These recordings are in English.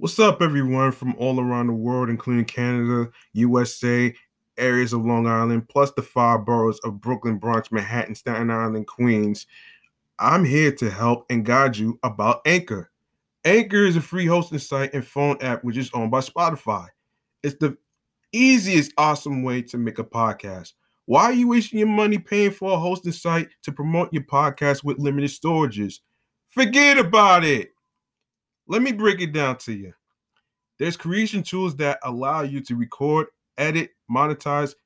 What's up, everyone from all around the world, including Canada, USA, areas of Long Island, plus the five boroughs of Brooklyn, Bronx, Manhattan, Staten Island, Queens. I'm here to help and guide you about Anchor. Anchor is a free hosting site and phone app which is owned by Spotify. It's the easiest, awesome way to make a podcast. Why are you wasting your money paying for a hosting site to promote your podcast with limited storages? Forget about it. Let me break it down to you. There's creation tools that allow you to record, edit, monetize,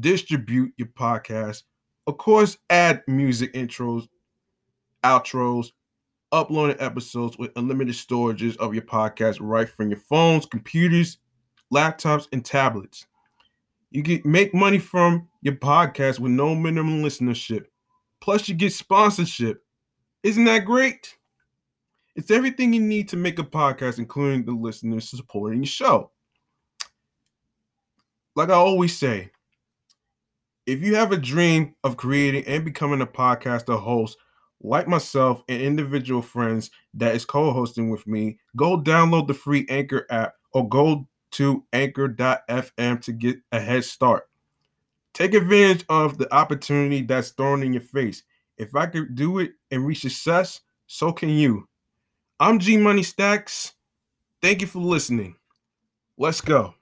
distribute your podcast. Of course, add music intros, outros, uploading episodes with unlimited storages of your podcast right from your phones, computers, laptops, and tablets. You can make money from your podcast with no minimum listenership. Plus, you get sponsorship. Isn't that great? It's everything you need to make a podcast, including the listeners supporting the show. Like I always say, if you have a dream of creating and becoming a podcaster host, like myself and individual friends that is co-hosting with me, go download the free Anchor app or go to anchor.fm to get a head start. Take advantage of the opportunity that's thrown in your face. If I could do it and reach success, so can you. I'm G Money Stacks. Thank you for listening. Let's go.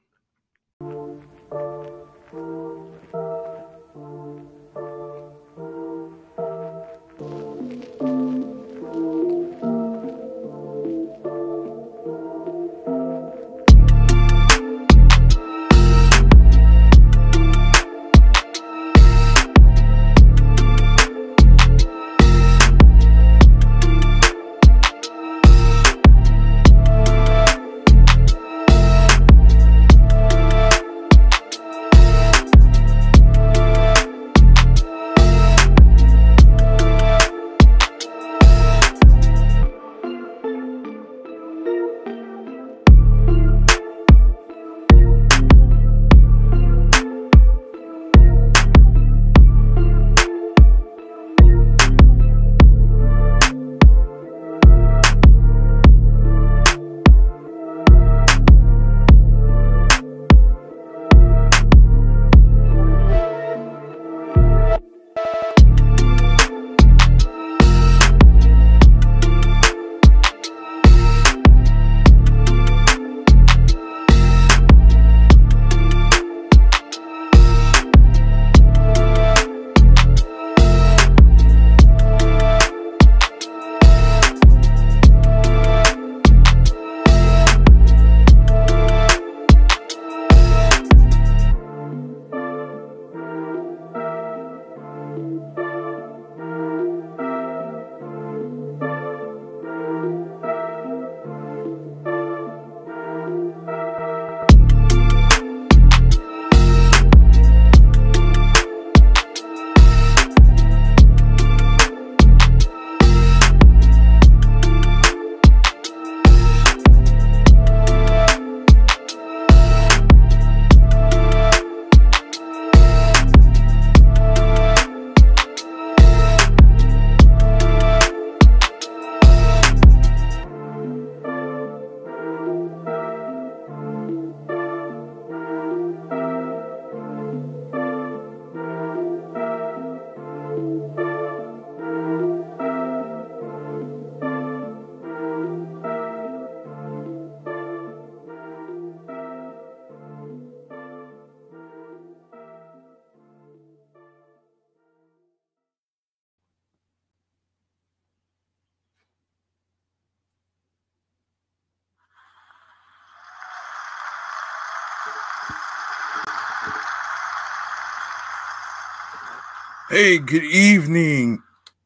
Hey, good evening,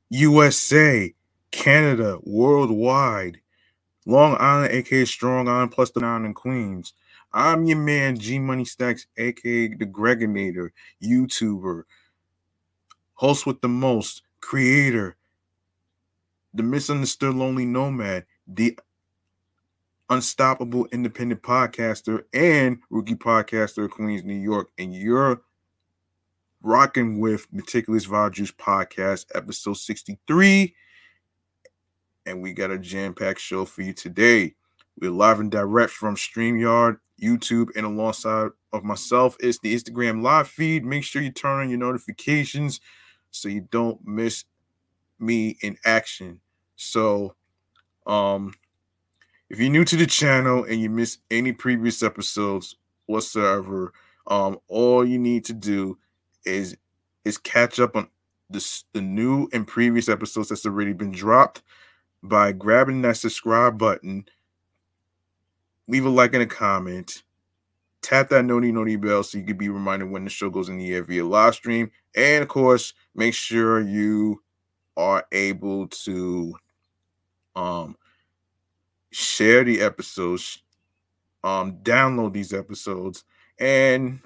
USA, Canada, worldwide, Long Island, aka Strong Island, plus the Nine in Queens. I'm your man, G Money Stacks, aka the Gregonator, YouTuber, host with the most, creator, the misunderstood lonely nomad, the unstoppable independent podcaster, and rookie podcaster of Queens, New York, and you're rocking with Meticulous Vibe Juice Podcast, episode 63. And we got a jam packed show for you today. We're live and direct from StreamYard, YouTube, and alongside of myself is the Instagram live feed. Make sure you turn on your notifications so you don't miss me in action. So, um, if you're new to the channel and you miss any previous episodes whatsoever, um, all you need to do is is catch up on this the new and previous episodes that's already been dropped by grabbing that subscribe button leave a like and a comment. Tap that noti noti bell so you can be reminded when the show goes in the air via live stream. And of course, make sure you are able to um share the episodes, um, download these episodes, and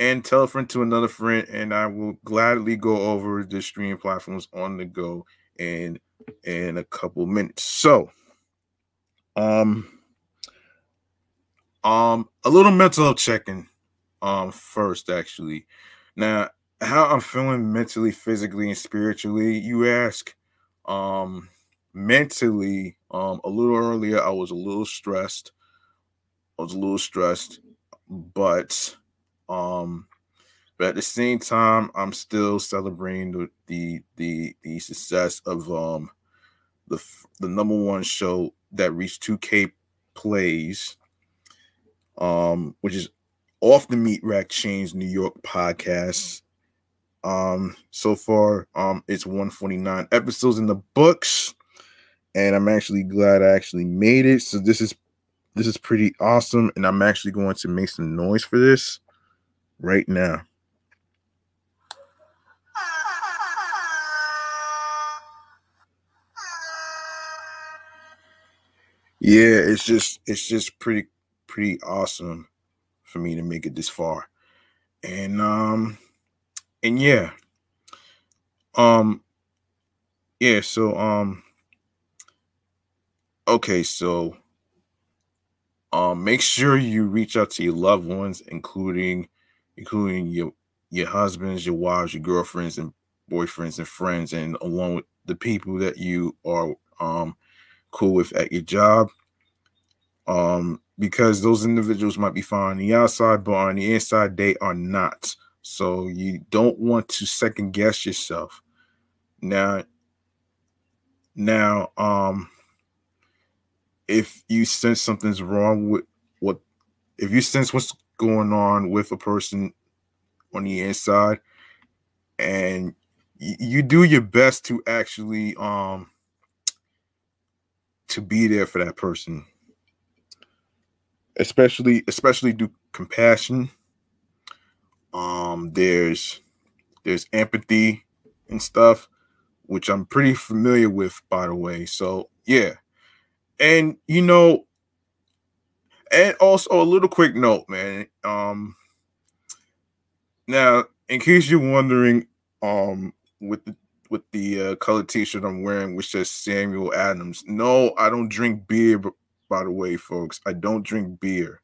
and tell a friend to another friend, and I will gladly go over the streaming platforms on the go in in a couple minutes. So, um, um, a little mental checking. Um, first, actually. Now, how I'm feeling mentally, physically, and spiritually, you ask. Um, mentally, um, a little earlier, I was a little stressed. I was a little stressed, but um, but at the same time, I'm still celebrating the the the, the success of um the the number one show that reached 2K plays um, which is off the Meat Rack Chains New York podcast. Um, so far, um, it's 149 episodes in the books, and I'm actually glad I actually made it. So this is this is pretty awesome, and I'm actually going to make some noise for this right now. Yeah, it's just it's just pretty pretty awesome for me to make it this far. And um and yeah. Um yeah, so um okay, so um make sure you reach out to your loved ones including including your your husbands, your wives, your girlfriends and boyfriends and friends and along with the people that you are um cool with at your job. Um because those individuals might be fine on the outside, but on the inside, they are not. So you don't want to second guess yourself. Now, now, um, if you sense something's wrong with what, if you sense what's going on with a person on the inside, and you, do your best to actually um to be there for that person. Especially especially do compassion. Um there's there's empathy and stuff which i'm pretty familiar with by the way. So yeah. And you know and also a little quick note man um now in case you're wondering um with the with the uh, colored t-shirt i'm wearing which says samuel adams no i don't drink beer by the way, folks. I don't drink beer.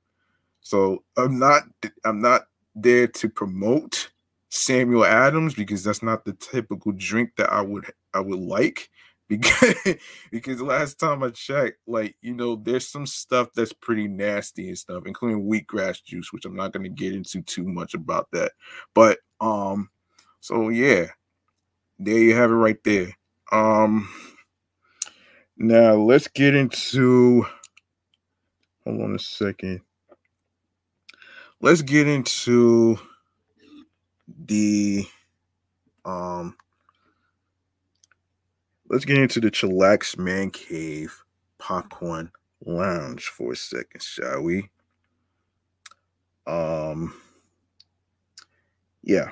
So I'm not I'm not there to promote Samuel Adams because that's not the typical drink that I would I would like because because last time I checked, like you know, there's some stuff that's pretty nasty and stuff, including wheatgrass juice, which I'm not going to get into too much about that. But um, so yeah, there you have it right there. Um, now let's get into Hold on a second. Let's get into the um let's get into the chillax man cave popcorn lounge for a second, shall we? Um yeah.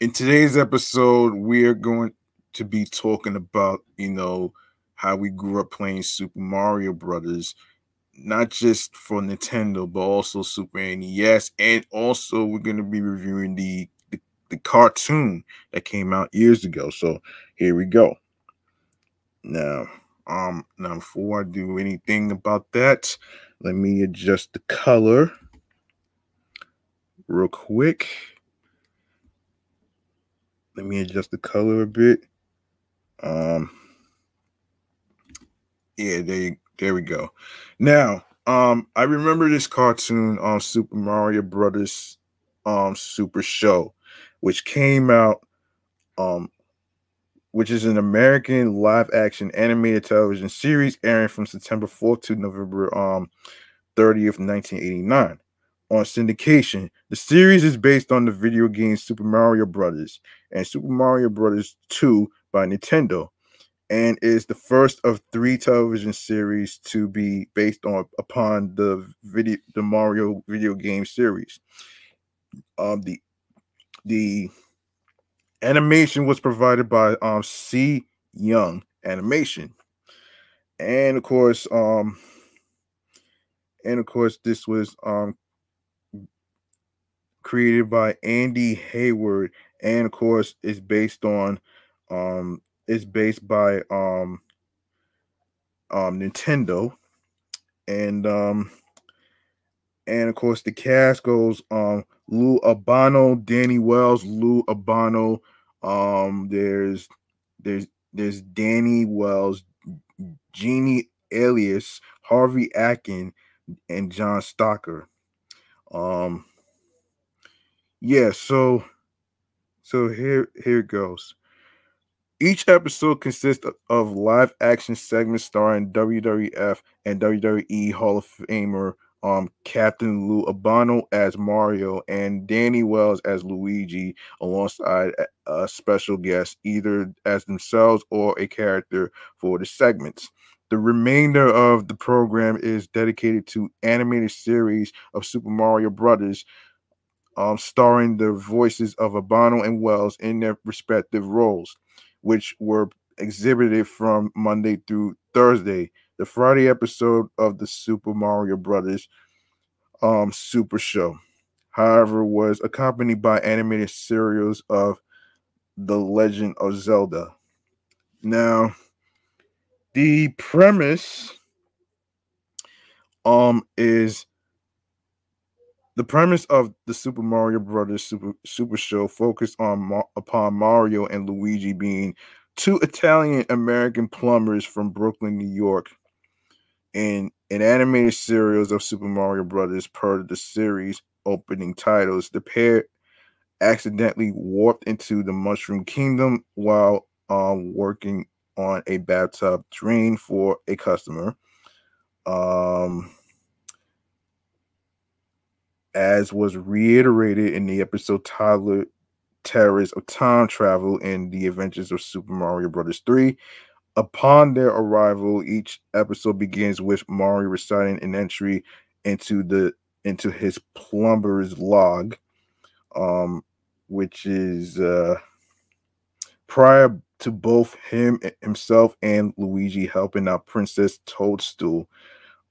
in today's episode, we are going to be talking about, you know, how we grew up playing Super Mario Brothers, not just for Nintendo, but also Super NES. And also, we're to be reviewing the, the, the cartoon that came out years ago. So here we go. Now, um, now before I do anything about that, let me adjust the color real quick. Let me adjust the color a bit. Um, yeah, there, there we go. Now, um, I remember this cartoon on Super Mario Brothers um Super Show, which came out um which is an American live action animated television series airing from September 4th to November um 30th, 1989. On syndication, the series is based on the video game Super Mario Brothers and Super Mario Brothers 2 by Nintendo and is the first of three television series to be based on upon the video the Mario video game series. Um, the the animation was provided by um Sei Young Animation, and of course um and of course this was um created by Andy Hayward, and of course is based on um is based by um um Nintendo and um and of course the cast goes um Lou Albano, Danny Wells, Lou Albano, um there's there's there's Danny Wells, Jeannie Elias, Harvey Atkin, and John Stocker. Um yeah, so so here here it goes. Each episode consists of live action segments starring WWF and WWE Hall of Famer um, Captain Lou Albano as Mario and Danny Wells as Luigi, alongside a special guest, either as themselves or a character for the segments. The remainder of the program is dedicated to animated series of Super Mario Brothers, um, starring the voices of Albano and Wells in their respective roles which were exhibited from Monday through Thursday. The Friday episode of the Super Mario Brothers um, Super Show, however, was accompanied by animated serials of The Legend of Zelda. Now, the premise um is the premise of the Super Mario Brothers Super Super Show focused on upon Mario and Luigi being two Italian American plumbers from Brooklyn, New York, in an animated series of Super Mario Brothers per the series opening titles. The pair accidentally warped into the Mushroom Kingdom while um, working on a bathtub drain for a customer. Um, as was reiterated in the episode Toddler Terrors of Time Travel in The Adventures of Super Mario Brothers 3. Upon their arrival, each episode begins with Mario reciting an entry into the into his plumber's log, um, which is uh, prior to both him himself and Luigi helping out Princess Toadstool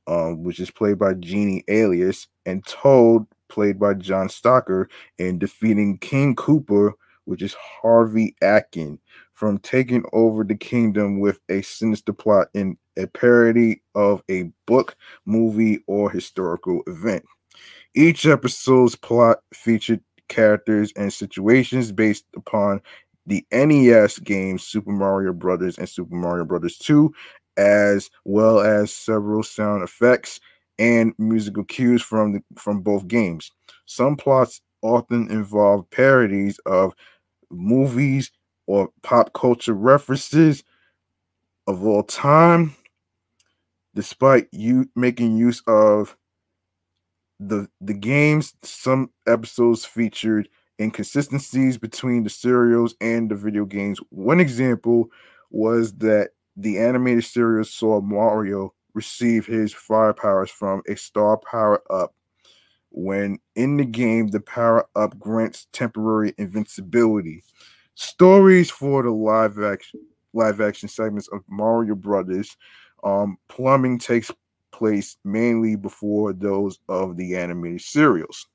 um, which is played by Jeannie Elias, and Toad, played by John Stocker, in defeating King Koopa, which is Harvey Atkin, from taking over the kingdom with a sinister plot in a parody of a book, movie, or historical event. Each episode's plot featured characters and situations based upon the NES games Super Mario Brothers and Super Mario Brothers 2, as well as several sound effects and musical cues from the, from both games. Some plots often involve parodies of movies or pop culture references of all time, despite you making use of the the games. Some episodes featured inconsistencies between the serials and the video games. One example was that the animated series saw Mario receive his fire powers from a star power up. When in the game, the power up grants temporary invincibility. Stories for the live action live action segments of Mario Brothers. Um, plumbing takes place mainly before those of the animated serials.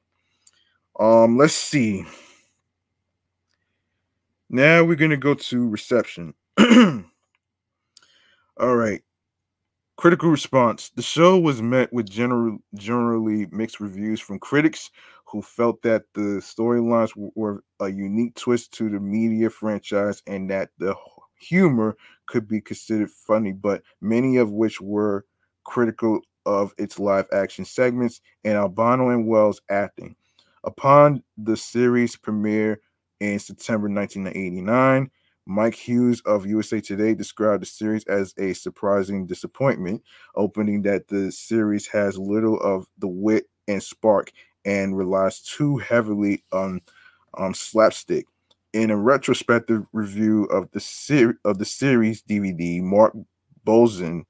Um, let's see. Now we're gonna go to reception. All right. Critical response. The show was met with general, generally mixed reviews from critics who felt that the storylines were a unique twist to the media franchise and that the humor could be considered funny, but many of which were critical of its live action segments and Albano and Wells acting. Upon the series premiere in September 1989, Mike Hughes of USA Today described the series as a surprising disappointment, opening that the series has little of the wit and spark and relies too heavily on um, slapstick. In a retrospective review of the ser- of the series DVD, Mark Bozon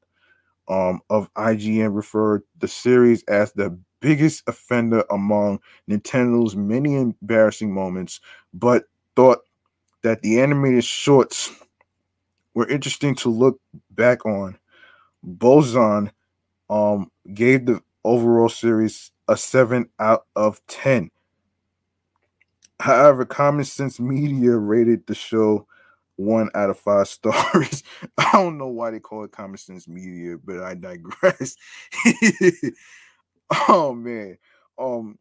um, of IGN referred the series as the biggest offender among Nintendo's many embarrassing moments, but thought that the animated shorts were interesting to look back on. Bozon um, gave the overall series a 7 out of 10. However, Common Sense Media rated the show one out of five stars. I don't know why they call it Common Sense Media, but I digress. oh man. Um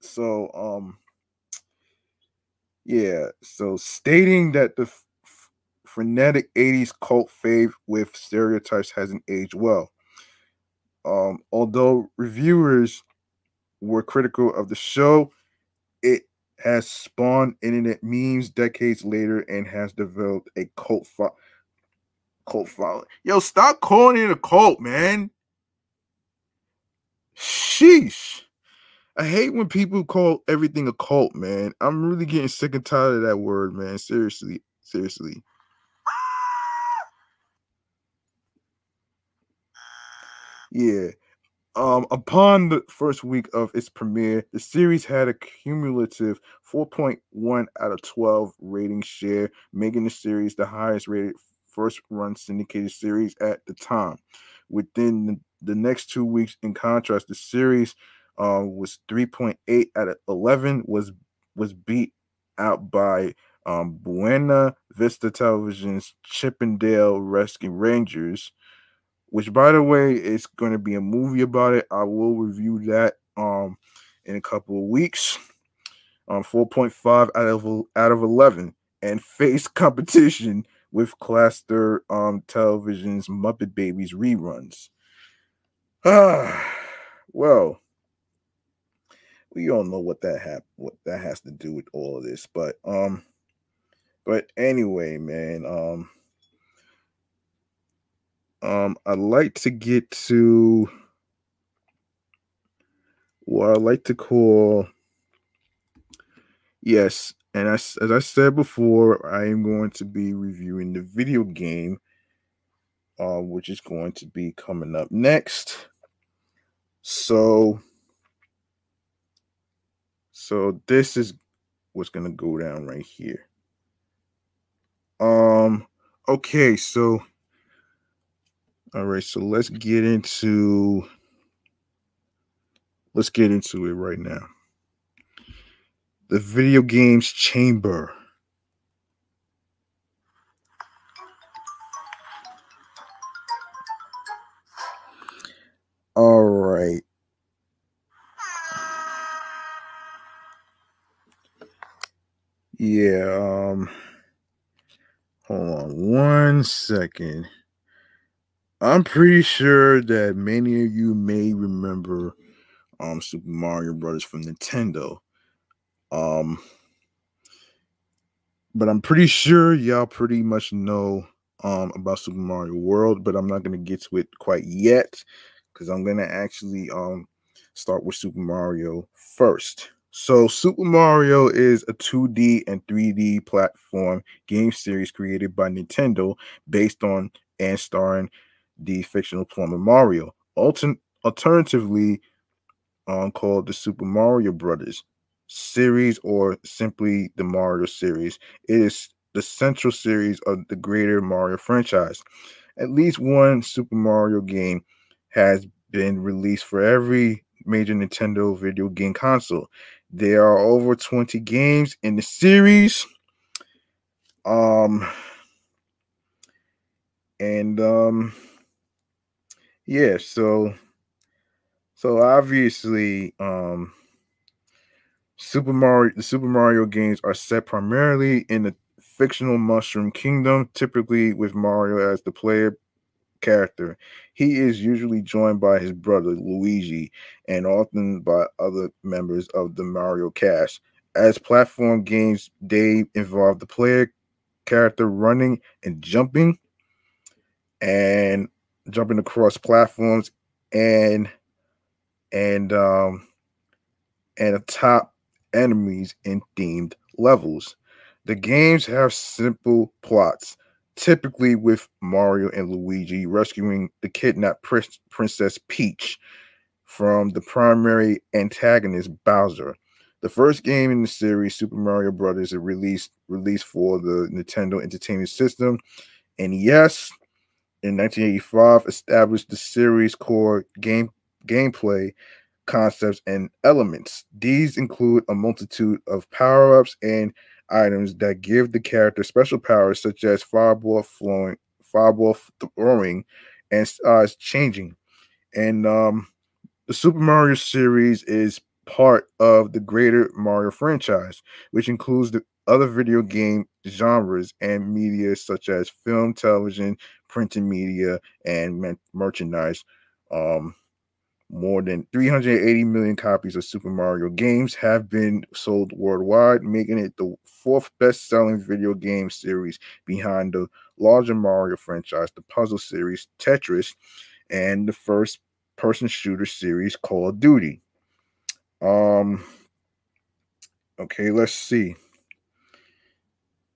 so um yeah, so stating that the f- frenetic 80s cult fave with stereotypes hasn't aged well. Um, although reviewers were critical of the show, it has spawned internet memes decades later and has developed a cult fo- cult following. Yo, stop calling it a cult, man. Sheesh. I hate when people call everything a cult, man. I'm really getting sick and tired of that word, man. Seriously, seriously. Yeah. Um, upon the first week of its premiere, the series had a cumulative 4.1 out of 12 rating share, making the series the highest rated first run syndicated series at the time. Within the, next two weeks, in contrast, the series uh, was 3.8 out of 11 was was beat out by um, Buena Vista Television's Chip 'n Dale Rescue Rangers, which by the way is going to be a movie about it. I will review that um in a couple of weeks. Um, 4.5 out of out of 11 and face competition with Claster um Television's Muppet Babies reruns. Ah, well, we all know what that hap- what that has to do with all of this, but um, but anyway, man, um, um, I'd like to get to what I like to call yes, and as, as I said before, I am going to be reviewing the video game, uh, which is going to be coming up next. So so this is what's gonna go down right here. Um, okay, so all right, so let's get into let's get into it right now. The video games chamber. All right. Yeah, um hold on one second. I'm pretty sure that many of you may remember um Super Mario Brothers from Nintendo. Um but I'm pretty sure y'all pretty much know um about Super Mario World, but I'm not gonna get to it quite yet because I'm gonna actually um start with Super Mario first. So, Super Mario is a 2D and 3D platform game series created by Nintendo based on and starring the fictional plumber Mario. Altern- alternatively, um, called the Super Mario Brothers series or simply the Mario series. It is the central series of the greater Mario franchise. At least one Super Mario game has been released for every major Nintendo video game console. There are over 20 games in the series. Um and um yeah, so so obviously, um, Super Mario, the Super Mario games are set primarily in the fictional Mushroom Kingdom, typically with Mario as the player character. He is usually joined by his brother Luigi and often by other members of the Mario cast. As platform games, they involve the player character running and jumping and jumping across platforms and and um and atop enemies in themed levels. The games have simple plots, typically with Mario and Luigi rescuing the kidnapped prince, Princess Peach from the primary antagonist Bowser. The first game in the series, Super Mario Brothers, is released released for the Nintendo Entertainment System, and yes, in 1985, established the series core game gameplay concepts and elements. These include a multitude of power ups and items that give the character special powers such as fireball flowing, fireball throwing, and uh, changing. And um, the Super Mario series is part of the greater Mario franchise, which includes the other video game genres and media such as film, television, printed media, and merchandise. Um, more than 380 million copies of Super Mario games have been sold worldwide, making it the fourth best selling video game series behind the larger Mario franchise, the puzzle series Tetris, and the first person shooter series Call of Duty. Um, okay, let's see.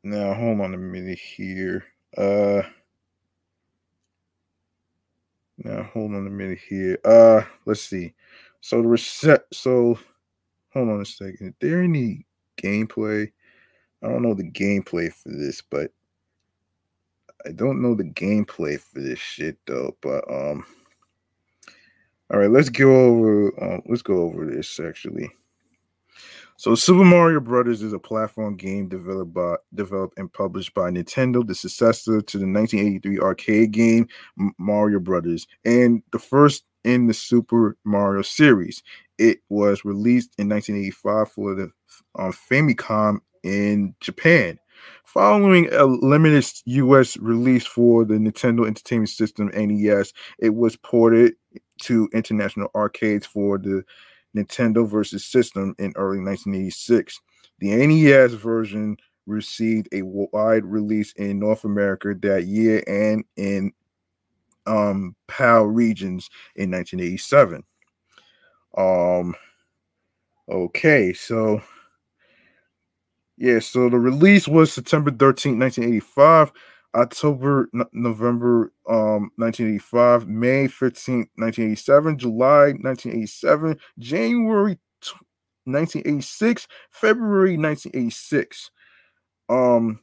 Now, hold on a minute here. Uh, now, hold on a minute here. Uh, let's see. So the reset. So, hold on a second. Is there any gameplay? I don't know the gameplay for this, but I don't know the gameplay for this shit though. But um, all right, let's go over. Um, let's go over this actually. So Super Mario Brothers is a platform game developed by developed and published by Nintendo, the successor to the 1983 arcade game Mario Brothers, and the first in the Super Mario series. It was released in 1985 for the um, Famicom in Japan. Following a limited US release for the Nintendo Entertainment System NES, it was ported to international arcades for the Nintendo versus System in early 1986. The NES version received a wide release in North America that year and in um, PAL regions in 1987. Um, okay, so yeah, so the release was September 13, 1985. October, November, um, 1985, May 15th, 1987, July 1987, January 1986, February 1986. Um,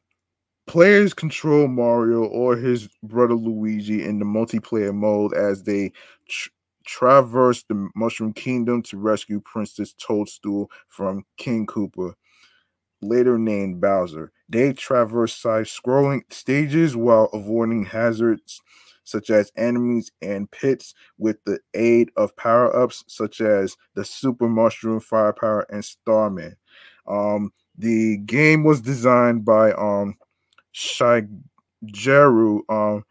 players control Mario or his brother Luigi in the multiplayer mode as they tr- traverse the Mushroom Kingdom to rescue Princess Toadstool from King Koopa later named Bowser. They traverse side scrolling stages while avoiding hazards such as enemies and pits with the aid of power ups such as the Super Mushroom Firepower and Starman. Um, the game was designed by um, Shigeru um,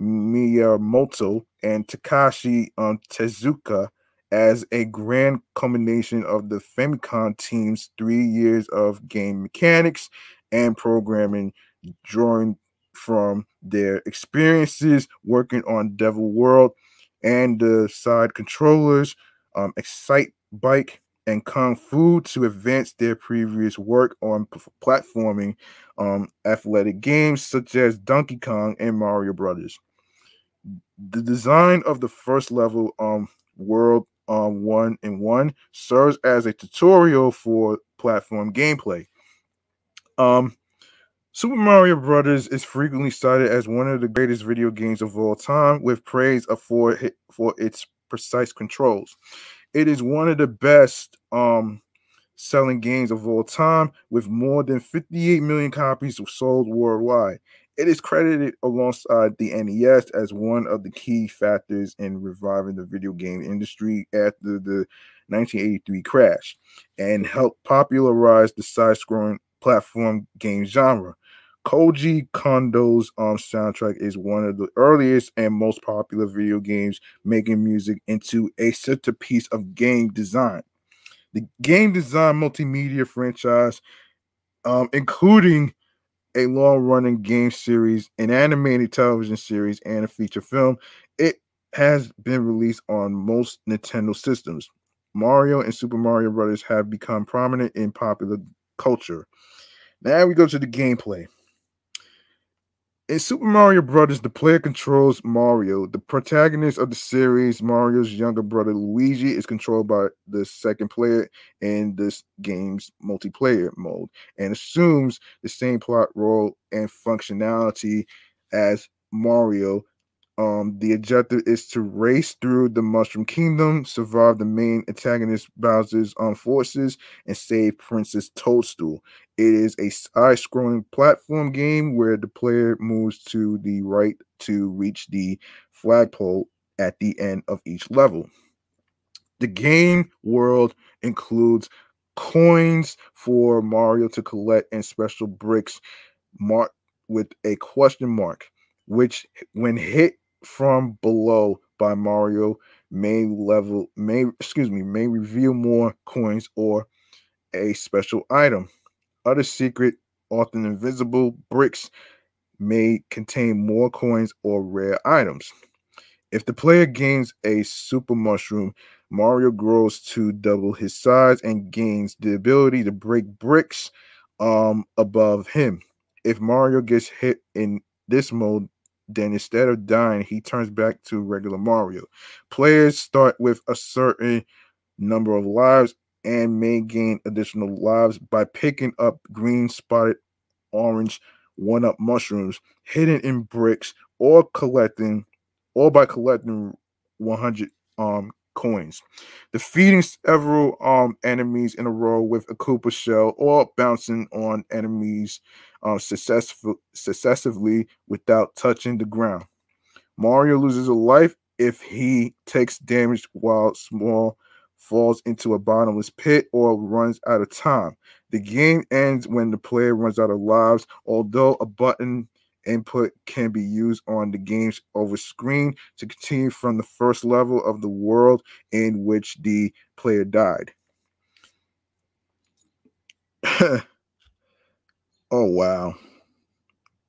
Miyamoto and Takashi um, Tezuka as a grand combination of the Famicom team's three years of game mechanics and programming, drawing from their experiences working on Devil World and the side controllers, um, Excite Bike, and Kung Fu to advance their previous work on p- platforming um, athletic games such as Donkey Kong and Mario Brothers. The design of the first level um, world um, one and one serves as a tutorial for platform gameplay. Um, Super Mario Brothers is frequently cited as one of the greatest video games of all time, with praise for for its precise controls. It is one of the best um, selling games of all time, with more than 58 million copies sold worldwide. It is credited alongside the NES as one of the key factors in reviving the video game industry after the 1983 crash and helped popularize the side scrolling platform game genre. Koji Kondo's um, soundtrack is one of the earliest and most popular video games making music into a centerpiece of game design. The game design multimedia franchise, um, including a long running game series, an animated television series, and a feature film, it has been released on most Nintendo systems. Mario and Super Mario Brothers have become prominent in popular culture. Now we go to the gameplay. In Super Mario Brothers, the player controls Mario. The protagonist of the series, Mario's younger brother Luigi, is controlled by the second player in this game's multiplayer mode and assumes the same plot role and functionality as Mario um, the objective is to race through the Mushroom Kingdom, survive the main antagonist Bowser's um, forces, and save Princess Toadstool. It is a side-scrolling platform game where the player moves to the right to reach the flagpole at the end of each level. The game world includes coins for Mario to collect and special bricks marked with a question mark, which, when hit from below by Mario may level may excuse me may reveal more coins or a special item. Other secret, often invisible bricks may contain more coins or rare items. If the player gains a super mushroom, Mario grows to double his size and gains the ability to break bricks um, above him. If Mario gets hit in this mode, then instead of dying, he turns back to regular Mario. Players start with a certain number of lives and may gain additional lives by picking up green, spotted, orange, one up mushrooms hidden in bricks or collecting or by collecting 100 um coins. Defeating several um enemies in a row with a Koopa shell or bouncing on enemies successful, successively without touching the ground. Mario loses a life if he takes damage while small falls into a bottomless pit or runs out of time. The game ends when the player runs out of lives, although a button input can be used on the game's over screen to continue from the first level of the world in which the player died. Oh wow.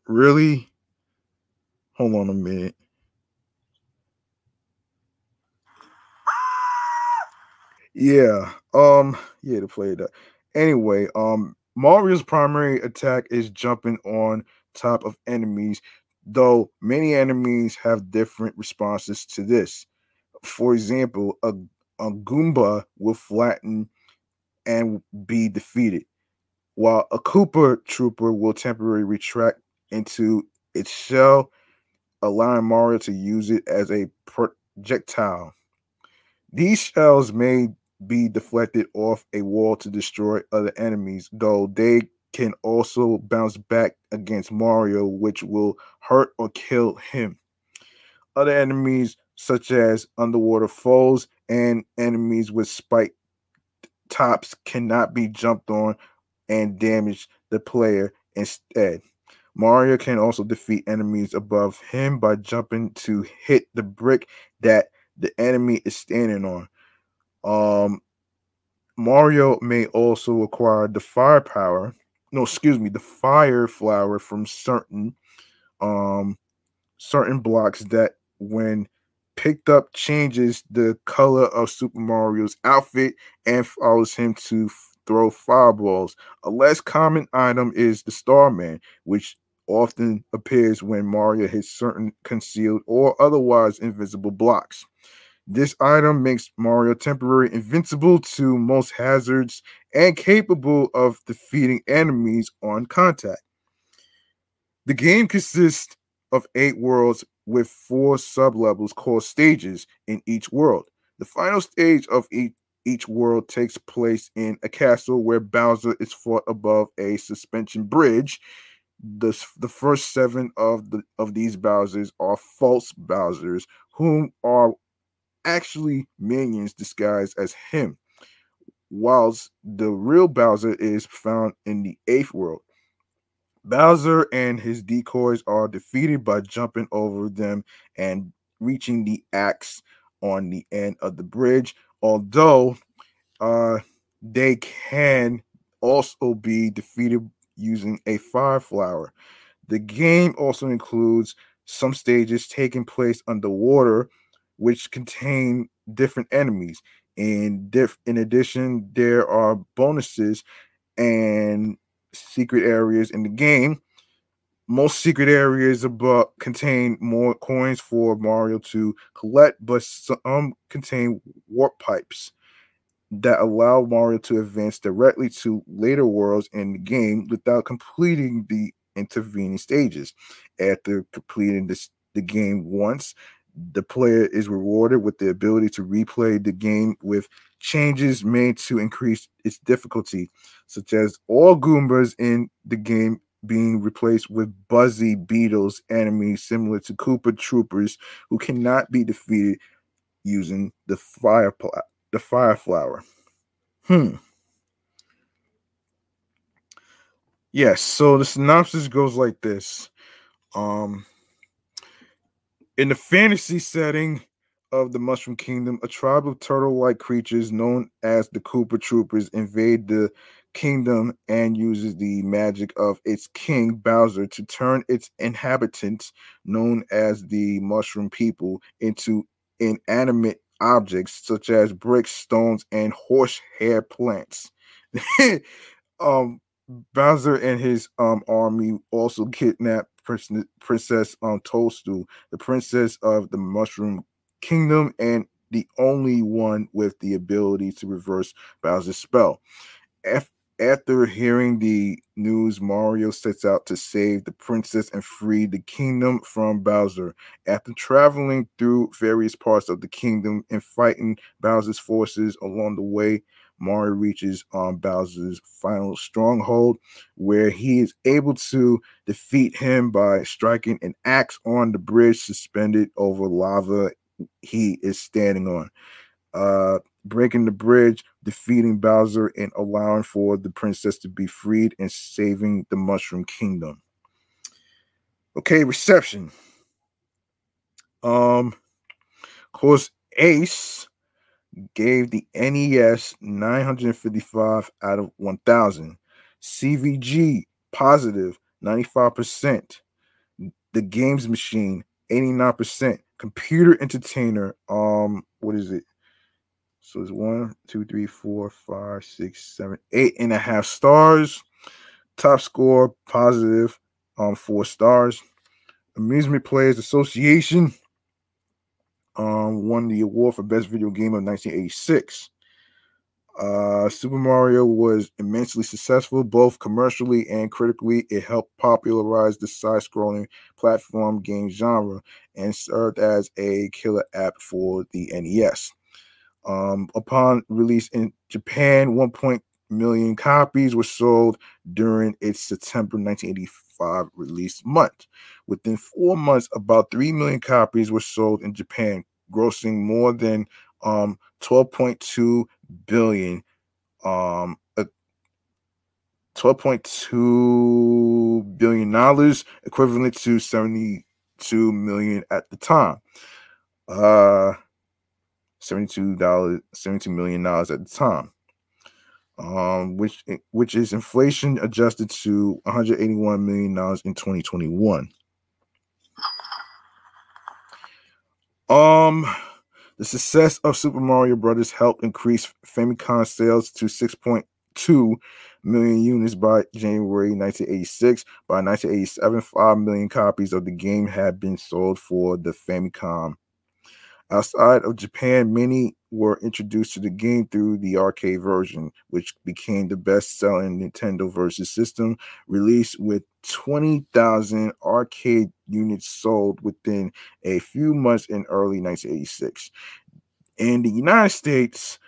Really? Hold on a minute. Yeah. Um, yeah, the player that. Anyway, um, Mario's primary attack is jumping on top of enemies, though many enemies have different responses to this. For example, a, a Goomba will flatten and be defeated while a Koopa Troopa will temporarily retract into its shell, allowing Mario to use it as a projectile. These shells may be deflected off a wall to destroy other enemies, though they can also bounce back against Mario, which will hurt or kill him. Other enemies, such as underwater foes and enemies with spiked tops, cannot be jumped on and damage the player instead. Mario can also defeat enemies above him by jumping to hit the brick that the enemy is standing on. Um, Mario may also acquire the firepower. No, excuse me, the fire flower from certain um certain blocks that when picked up changes the color of Super Mario's outfit and follows him to throw fireballs. A less common item is the Starman, which often appears when Mario hits certain concealed or otherwise invisible blocks. This item makes Mario temporarily invincible to most hazards and capable of defeating enemies on contact. The game consists of eight worlds with four sublevels called stages in each world. The final stage of each each world takes place in a castle where Bowser is fought above a suspension bridge. the the first seven of the of these Bowsers are false Bowsers, whom are actually minions disguised as him, whilst the real Bowser is found in the eighth world. Bowser and his decoys are defeated by jumping over them and reaching the axe on the end of the bridge. Although uh, they can also be defeated using a fire flower. The game also includes some stages taking place underwater, which contain different enemies. And diff- in addition, there are bonuses and secret areas in the game. Most secret areas above contain more coins for Mario to collect, but some contain warp pipes that allow Mario to advance directly to later worlds in the game without completing the intervening stages. After completing this, the game once, the player is rewarded with the ability to replay the game with changes made to increase its difficulty, such as all Goombas in the game being replaced with Buzzy Beetles enemies similar to Koopa Troopas who cannot be defeated using the fire pl- the fire flower. Hmm. Yes, so the synopsis goes like this. Um in the fantasy setting of the Mushroom Kingdom, a tribe of turtle-like creatures known as the Koopa Troopas invade the kingdom and uses the magic of its king Bowser to turn its inhabitants, known as the Mushroom People, into inanimate objects such as bricks, stones, and horsehair plants. um, Bowser and his um army also kidnapped Princess um Toadstool, the princess of the Mushroom Kingdom, and the only one with the ability to reverse Bowser's spell. F- after hearing the news, Mario sets out to save the princess and free the kingdom from Bowser. After traveling through various parts of the kingdom and fighting Bowser's forces along the way, Mario reaches on Bowser's final stronghold, where he is able to defeat him by striking an axe on the bridge suspended over lava he is standing on. Uh, breaking the bridge, defeating Bowser, and allowing for the princess to be freed and saving the Mushroom Kingdom. Okay, reception. Um, of course, Ace gave the NES 955 out of 1000. CVG positive 95%. The Games Machine 89%. Computer Entertainer um what is it? So it's one, two, three, four, five, six, seven, eight and a half stars. Top score positive, um, four stars. Amusement Players Association um, won the award for best video game of 1986. Uh, Super Mario was immensely successful both commercially and critically. It helped popularize the side scrolling platform game genre and served as a killer app for the NES. Um, upon release in Japan, 1. million copies were sold during its September 1985 release month. Within four months, about 3 million copies were sold in Japan, grossing more than um, 12.2 billion. Um, 12.2 billion dollars, equivalent to 72 million at the time. Uh, 72 dollars 72 million dollars at the time um which which is inflation adjusted to 181 million dollars in 2021 um the success of super mario brothers helped increase famicom sales to 6.2 million units by january 1986 by 1987 5 million copies of the game had been sold for the famicom Outside of Japan, many were introduced to the game through the arcade version, which became the best selling Nintendo Versus system, released with 20,000 arcade units sold within a few months in early 1986. In the United States,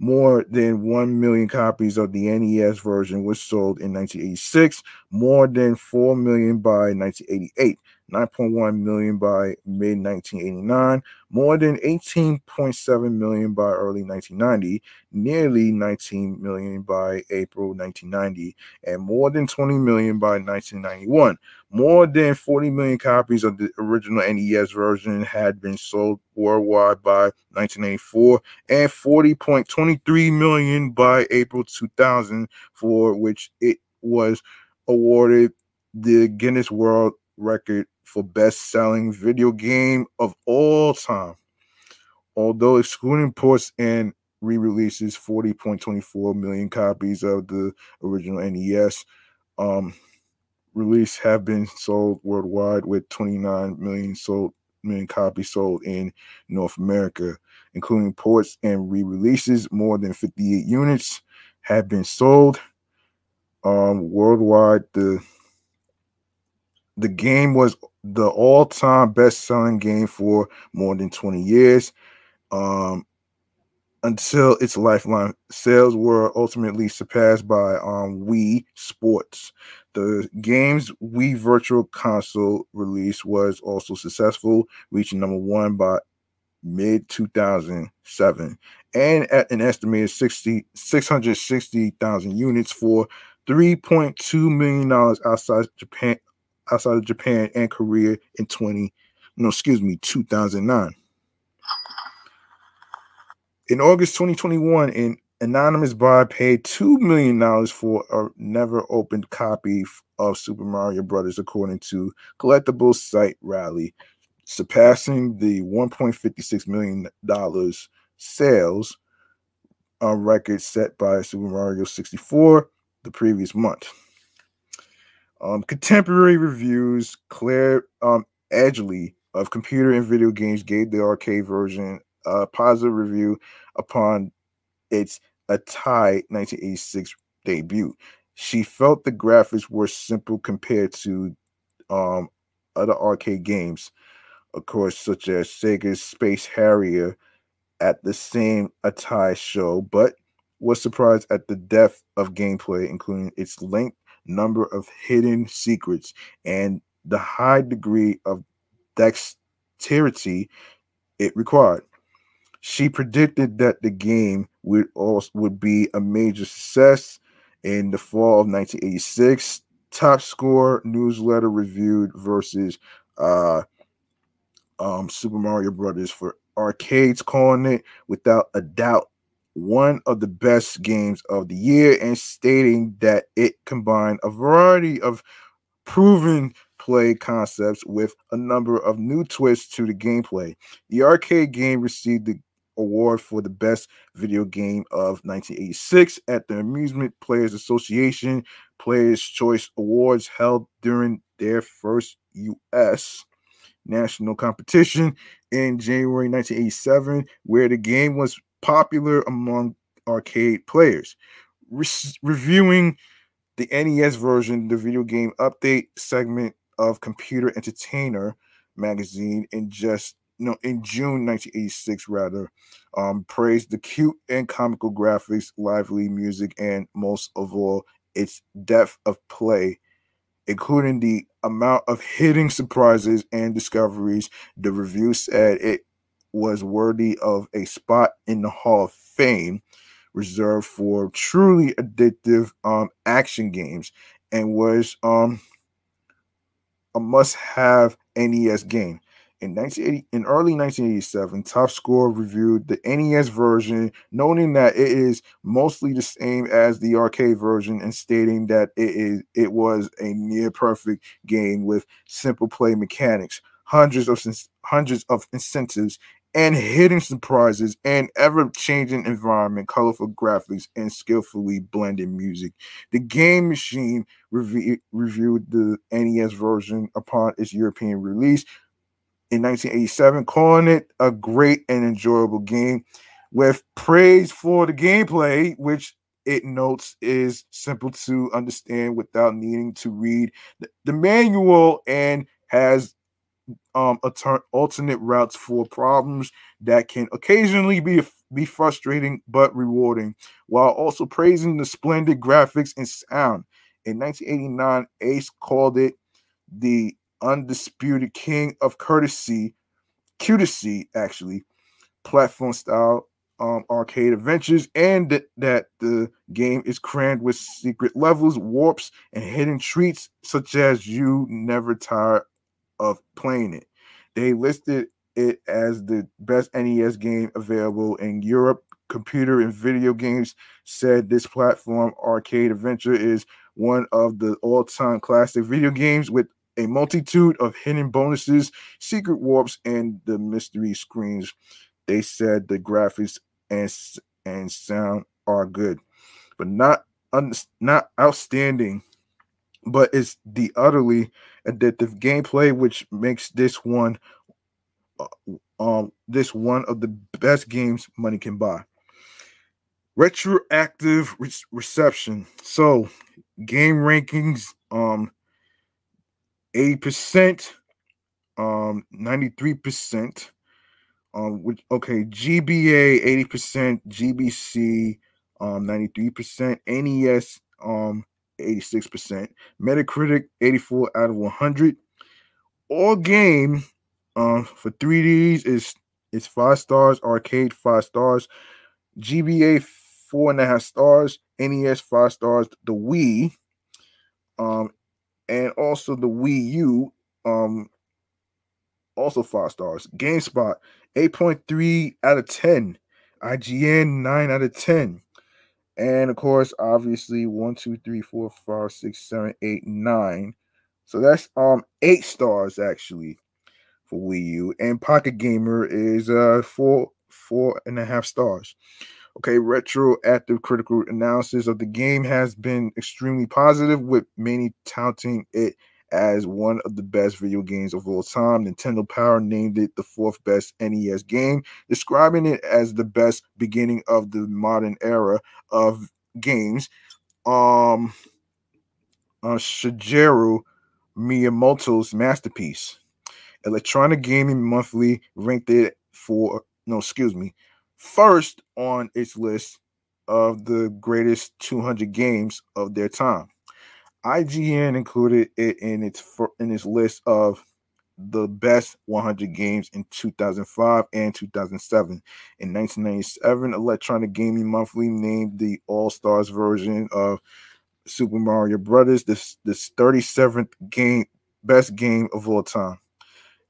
More than 1 million copies of the NES version was sold in 1986, more than 4 million by 1988, 9.1 million by mid 1989, more than 18.7 million by early 1990, nearly 19 million by April 1990, and more than 20 million by 1991. More than 40 million copies of the original NES version had been sold worldwide by 1984, and 40.23 million by April 2000, for which it was awarded the Guinness World Record for best selling video game of all time. Although excluding ports and re releases, 40.24 million copies of the original NES. Um, release have been sold worldwide with 29 million sold million copies sold in North America, including ports and re-releases. More than 58 units have been sold um, worldwide. The the game was the all-time best-selling game for more than 20 years. Um, until its lifeline sales were ultimately surpassed by um, Wii Sports. The game's Wii Virtual Console release was also successful, reaching number one by mid 2007 and at an estimated 60 660,000 units for 3.2 million dollars outside Japan outside of Japan and Korea in 20 no excuse me 2009 in August 2021, an anonymous buyer paid $2 million for a never opened copy of Super Mario Brothers, according to collectible site Rally, surpassing the $1.56 million sales uh, record set by Super Mario 64 the previous month. Um, contemporary reviews, Clare um, Edgeley of computer and video games gave the arcade version a positive review upon its Atari 1986 debut. She felt the graphics were simple compared to um, other arcade games, of course, such as Sega's Space Harrier at the same Atari show, but was surprised at the depth of gameplay, including its length, number of hidden secrets, and the high degree of dexterity it required. She predicted that the game would also would be a major success in the fall of 1986. Top score newsletter reviewed versus uh, um, Super Mario Brothers for arcades, calling it without a doubt one of the best games of the year and stating that it combined a variety of proven play concepts with a number of new twists to the gameplay. The arcade game received the award for the best video game of 1986 at the Amusement Players Association Players Choice Awards held during their first US national competition in January 1987, where the game was popular among arcade players. Re- reviewing the NES version, the video game update segment of Computer Entertainer magazine in just no, in June 1986, rather, um, praised the cute and comical graphics, lively music, and most of all, its depth of play, including the amount of hidden surprises and discoveries. The review said it was worthy of a spot in the Hall of Fame reserved for truly addictive um, action games and was um, a must have NES game. In 1980, in early 1987, Top Score reviewed the NES version, noting that it is mostly the same as the arcade version, and stating that it is it was a near perfect game with simple play mechanics, hundreds of hundreds of incentives, and hidden surprises, and ever-changing environment, colorful graphics, and skillfully blended music. The Game Machine reviewed the NES version upon its European release, in 1987, calling it a great and enjoyable game with praise for the gameplay, which it notes is simple to understand without needing to read the, manual and has um alternate routes for problems that can occasionally be be frustrating but rewarding, while also praising the splendid graphics and sound. In 1989, Ace called it the undisputed king of courtesy, cutesy actually, platform style um, arcade adventures, and that, that the game is crammed with secret levels, warps, and hidden treats, such as you never tire of playing it. They listed it as the best NES game available in Europe. Computer and Video Games said this platform arcade adventure is one of the all-time classic video games with a multitude of hidden bonuses, secret warps, and the mystery screens. They said the graphics and and sound are good, but not un, not outstanding. But it's the utterly addictive gameplay which makes this one uh, um this one of the best games money can buy. Retroactive re- reception. So GameRankings um 80%, um 93%, um which okay, GBA 80%, GBC um 93%, NES um 86%, Metacritic 84 out of 100. AllGame um for 3Ds is is five stars, arcade five stars, GBA four and a half stars, NES five stars, the Wii, um, and also the Wii U, um, also five stars. GameSpot 8.3 out of 10, IGN 9 out of 10. And of course, obviously, one, two, three, four, five, six, seven, eight, nine. So that's um eight stars actually for Wii U. And Pocket Gamer is uh four four and a half stars. Okay, retroactive critical analysis of the game has been extremely positive, with many touting it as one of the best video games of all time. Nintendo Power named it the fourth best NES game, describing it as the best beginning of the modern era of games. Um, uh, Shigeru Miyamoto's masterpiece. Electronic Gaming Monthly ranked it for no, excuse me, first on its list of the greatest 200 games of their time. IGN included it in its in its list of the best 100 games in 2005 and 2007. In 1997, Electronic Gaming Monthly named the All Stars version of Super Mario Brothers this this 37th game best game of all time.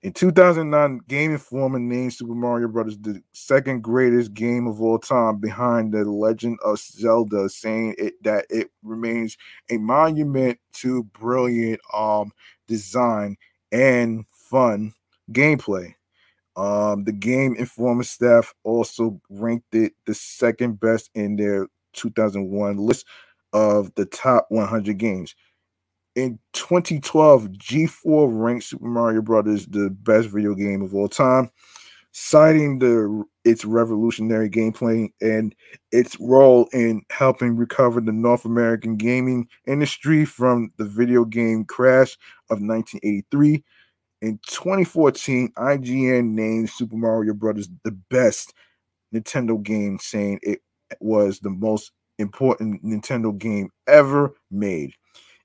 In 2009, Game Informer named Super Mario Brothers the second greatest game of all time behind The Legend of Zelda, saying it that it remains a monument to brilliant um design and fun gameplay. Um, the Game Informer staff also ranked it the second best in their 2001 list of the top 100 games in 2012, G4 ranked Super Mario Brothers the best video game of all time, citing the its revolutionary gameplay and its role in helping recover the North American gaming industry from the video game crash of 1983. In 2014, IGN named Super Mario Brothers the best Nintendo game, saying it was the most important Nintendo game ever made.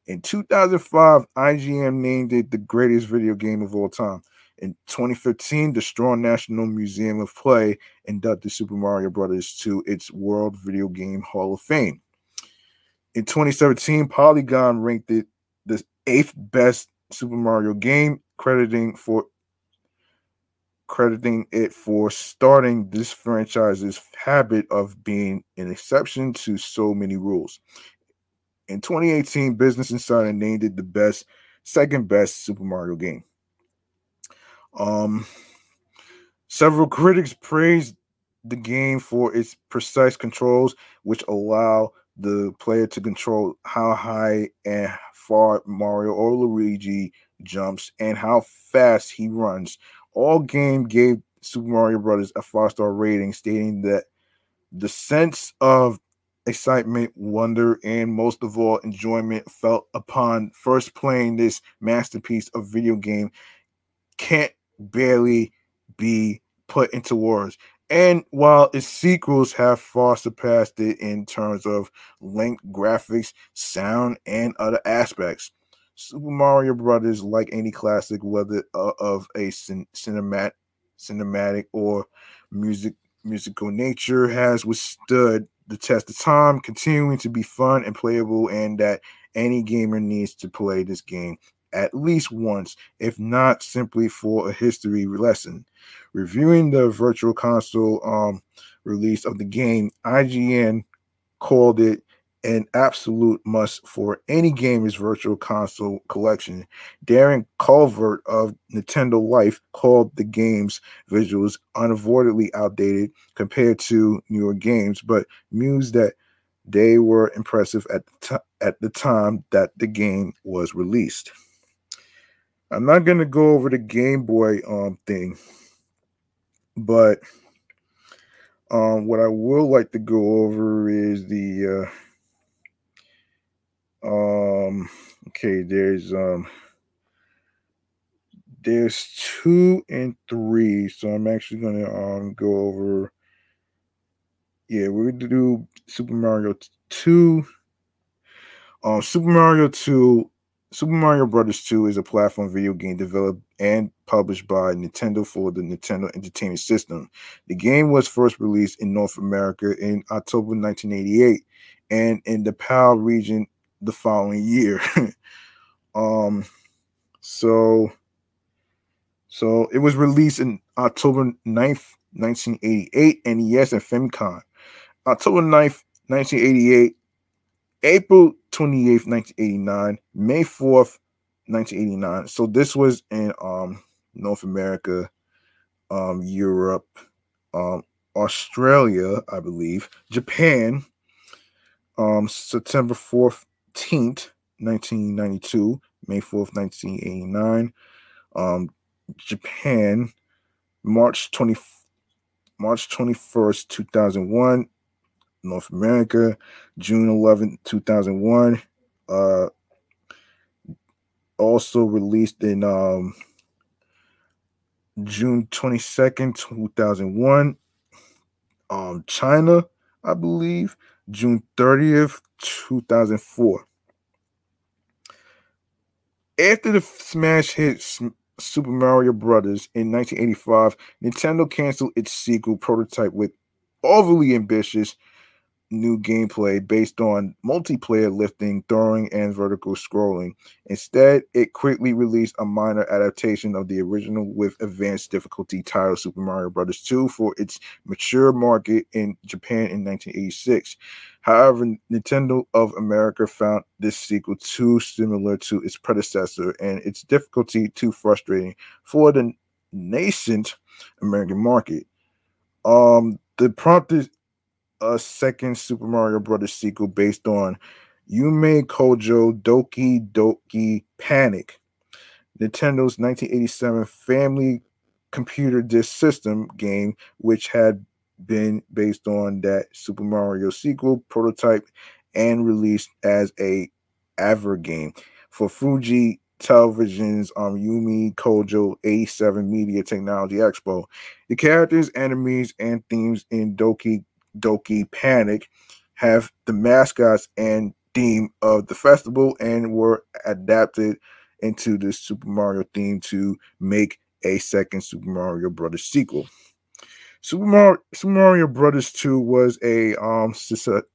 In 2005, IGN named it the greatest video game of all time. In 2015, the Strong National Museum of Play inducted Super Mario Brothers to its World Video Game Hall of Fame. In 2017, Polygon ranked it the eighth best Super Mario game, crediting for crediting it for starting this franchise's habit of being an exception to so many rules. In 2018, Business Insider named it the best, second best Super Mario game. Um, several critics praised the game for its precise controls, which allow the player to control how high and far Mario or Luigi jumps and how fast he runs. AllGame gave Super Mario Brothers a five star rating, stating that the sense of excitement, wonder, and most of all, enjoyment felt upon first playing this masterpiece of video game can't barely be put into words. And while its sequels have far surpassed it in terms of length, graphics, sound, and other aspects, Super Mario Brothers, like any classic, whether uh, of a cin- cinematic, cinematic or music musical nature, has withstood the test of time, continuing to be fun and playable, and that any gamer needs to play this game at least once, if not simply for a history lesson. Reviewing the virtual console um, release of the game, IGN called it an absolute must for any gamer's virtual console collection. Darren Calvert of Nintendo Life called the game's visuals unavoidably outdated compared to newer games, but mused that they were impressive at the, t- at the time that the game was released. I'm not going to go over the Game Boy um thing, but um what I will like to go over is the uh um okay, there's um there's two and three, so I'm actually gonna um go over yeah, we're gonna do Super Mario 2. Um Super Mario 2 Super Mario Brothers 2 is a platform video game developed and published by Nintendo for the Nintendo Entertainment System. The game was first released in North America in October 1988 and in the PAL region the following year. um so so it was released in October 9th, 1988 NES and Famicom. October 9th, 1988 April 28th, 1989, May 4th, 1989. So this was in um North America, um, Europe, um, Australia, I believe, Japan, um, September 14th, 1992, May 4th, 1989, um, Japan, March 20, March 21st, 2001, North America, June 11, 2001. Uh, also released in um, June 22nd, 2001. Um, China, I believe, June 30th, 2004. After the smash hit Super Mario Brothers in 1985, Nintendo canceled its sequel prototype with overly ambitious new gameplay based on multiplayer lifting, throwing, and vertical scrolling. Instead, it quickly released a minor adaptation of the original with advanced difficulty titled Super Mario Bros. 2 for its mature market in Japan in 1986. However, Nintendo of America found this sequel too similar to its predecessor and its difficulty too frustrating for the nascent American market. Um, the prompted a second Super Mario Brothers sequel based on Yume Kojo Doki Doki Panic, Nintendo's 1987 family computer disk system game, which had been based on that Super Mario sequel prototype and released as a advergame for Fuji Television's um Yume Kojo 87 Media Technology Expo. The characters, enemies, and themes in Doki Doki Panic have the mascots and theme of the festival and were adapted into the Super Mario theme to make a second Super Mario Brothers sequel. Super Mario, Super Mario Brothers 2 was a um,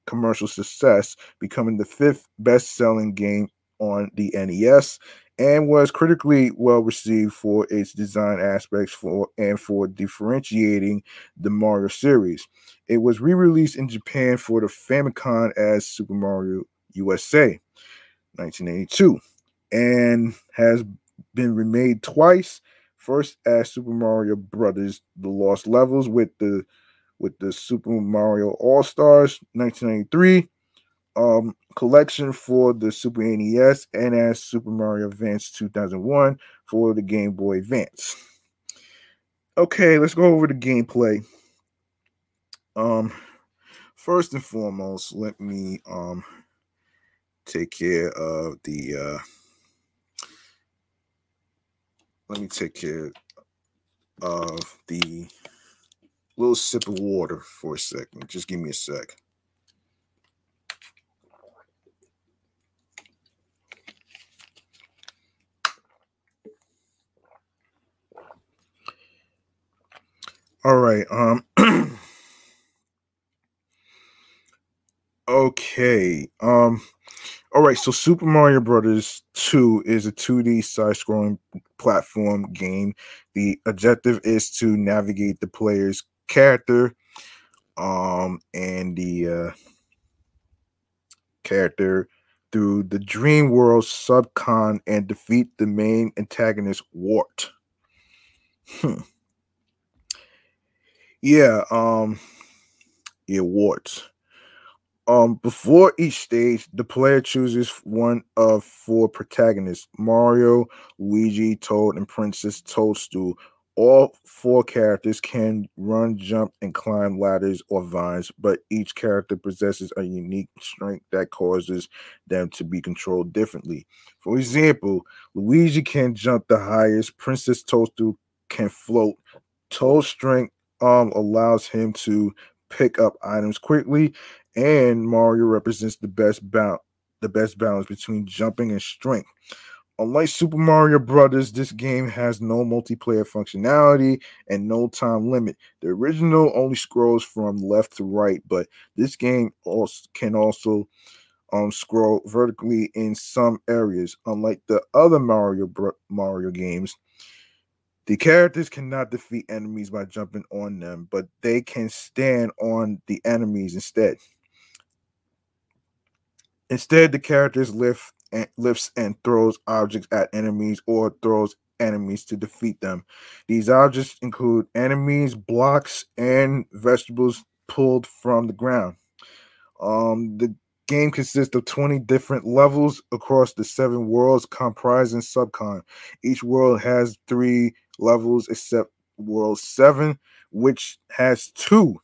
commercial success, becoming the fifth best-selling game on the NES and was critically well received for its design aspects for and for differentiating the Mario series. It was re-released in Japan for the Famicom as Super Mario USA 1982 and has been remade twice. First as Super Mario Brothers: The Lost Levels with the with the Super Mario All Stars 1993 um, collection for the Super NES and as Super Mario Advance 2001 for the Game Boy Advance. Okay, let's go over the gameplay. Um, first and foremost, let me um take care of the uh let me take care of the little sip of water for a second. Just give me a sec. All right. Um Okay. Um all right, so Super Mario Brothers 2 is a 2D side-scrolling platform game. The objective is to navigate the player's character um and the uh character through the dream world subcon and defeat the main antagonist Wart. Hmm. Yeah, um yeah, Wart. Um, before each stage, the player chooses one of four protagonists Mario, Luigi, Toad, and Princess Toadstool. All four characters can run, jump, and climb ladders or vines, but each character possesses a unique strength that causes them to be controlled differently. For example, Luigi can jump the highest, Princess Toadstool can float. Toad's strength um, allows him to pick up items quickly, and Mario represents the best the best balance between jumping and strength. Unlike Super Mario Brothers, this game has no multiplayer functionality and no time limit. The original only scrolls from left to right, but this game also can also um, scroll vertically in some areas. Unlike the other Mario Mario games, the characters cannot defeat enemies by jumping on them, but they can stand on the enemies instead. Instead, the characters lift and lifts and throws objects at enemies or throws enemies to defeat them. These objects include enemies, blocks, and vegetables pulled from the ground. Um, the game consists of 20 different levels across the seven worlds comprising subcon. Each world has three levels except world seven, which has two.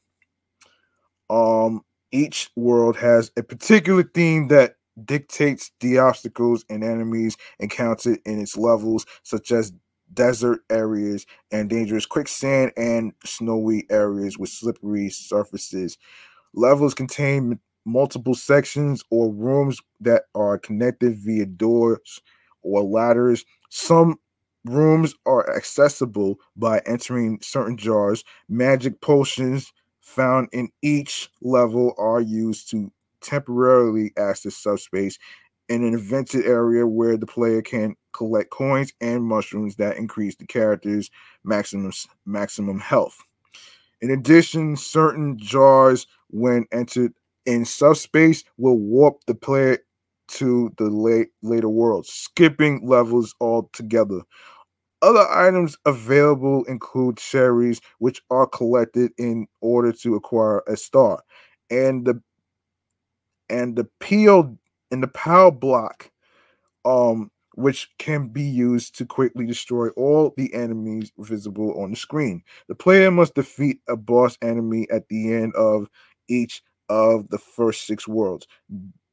Um, each world has a particular theme that dictates the obstacles and enemies encountered in its levels, such as desert areas and dangerous quicksand and snowy areas with slippery surfaces. Levels contain multiple sections or rooms that are connected via doors or ladders. Some rooms are accessible by entering certain jars. Magic potions found in each level are used to temporarily access subspace in an invented area where the player can collect coins and mushrooms that increase the character's maximum maximum health. In addition, certain jars, when entered in subspace, will warp the player to the late later world, skipping levels altogether. Other items available include cherries, which are collected in order to acquire a star, and the and the peel and the POW block, um, which can be used to quickly destroy all the enemies visible on the screen. The player must defeat a boss enemy at the end of each of the first six worlds,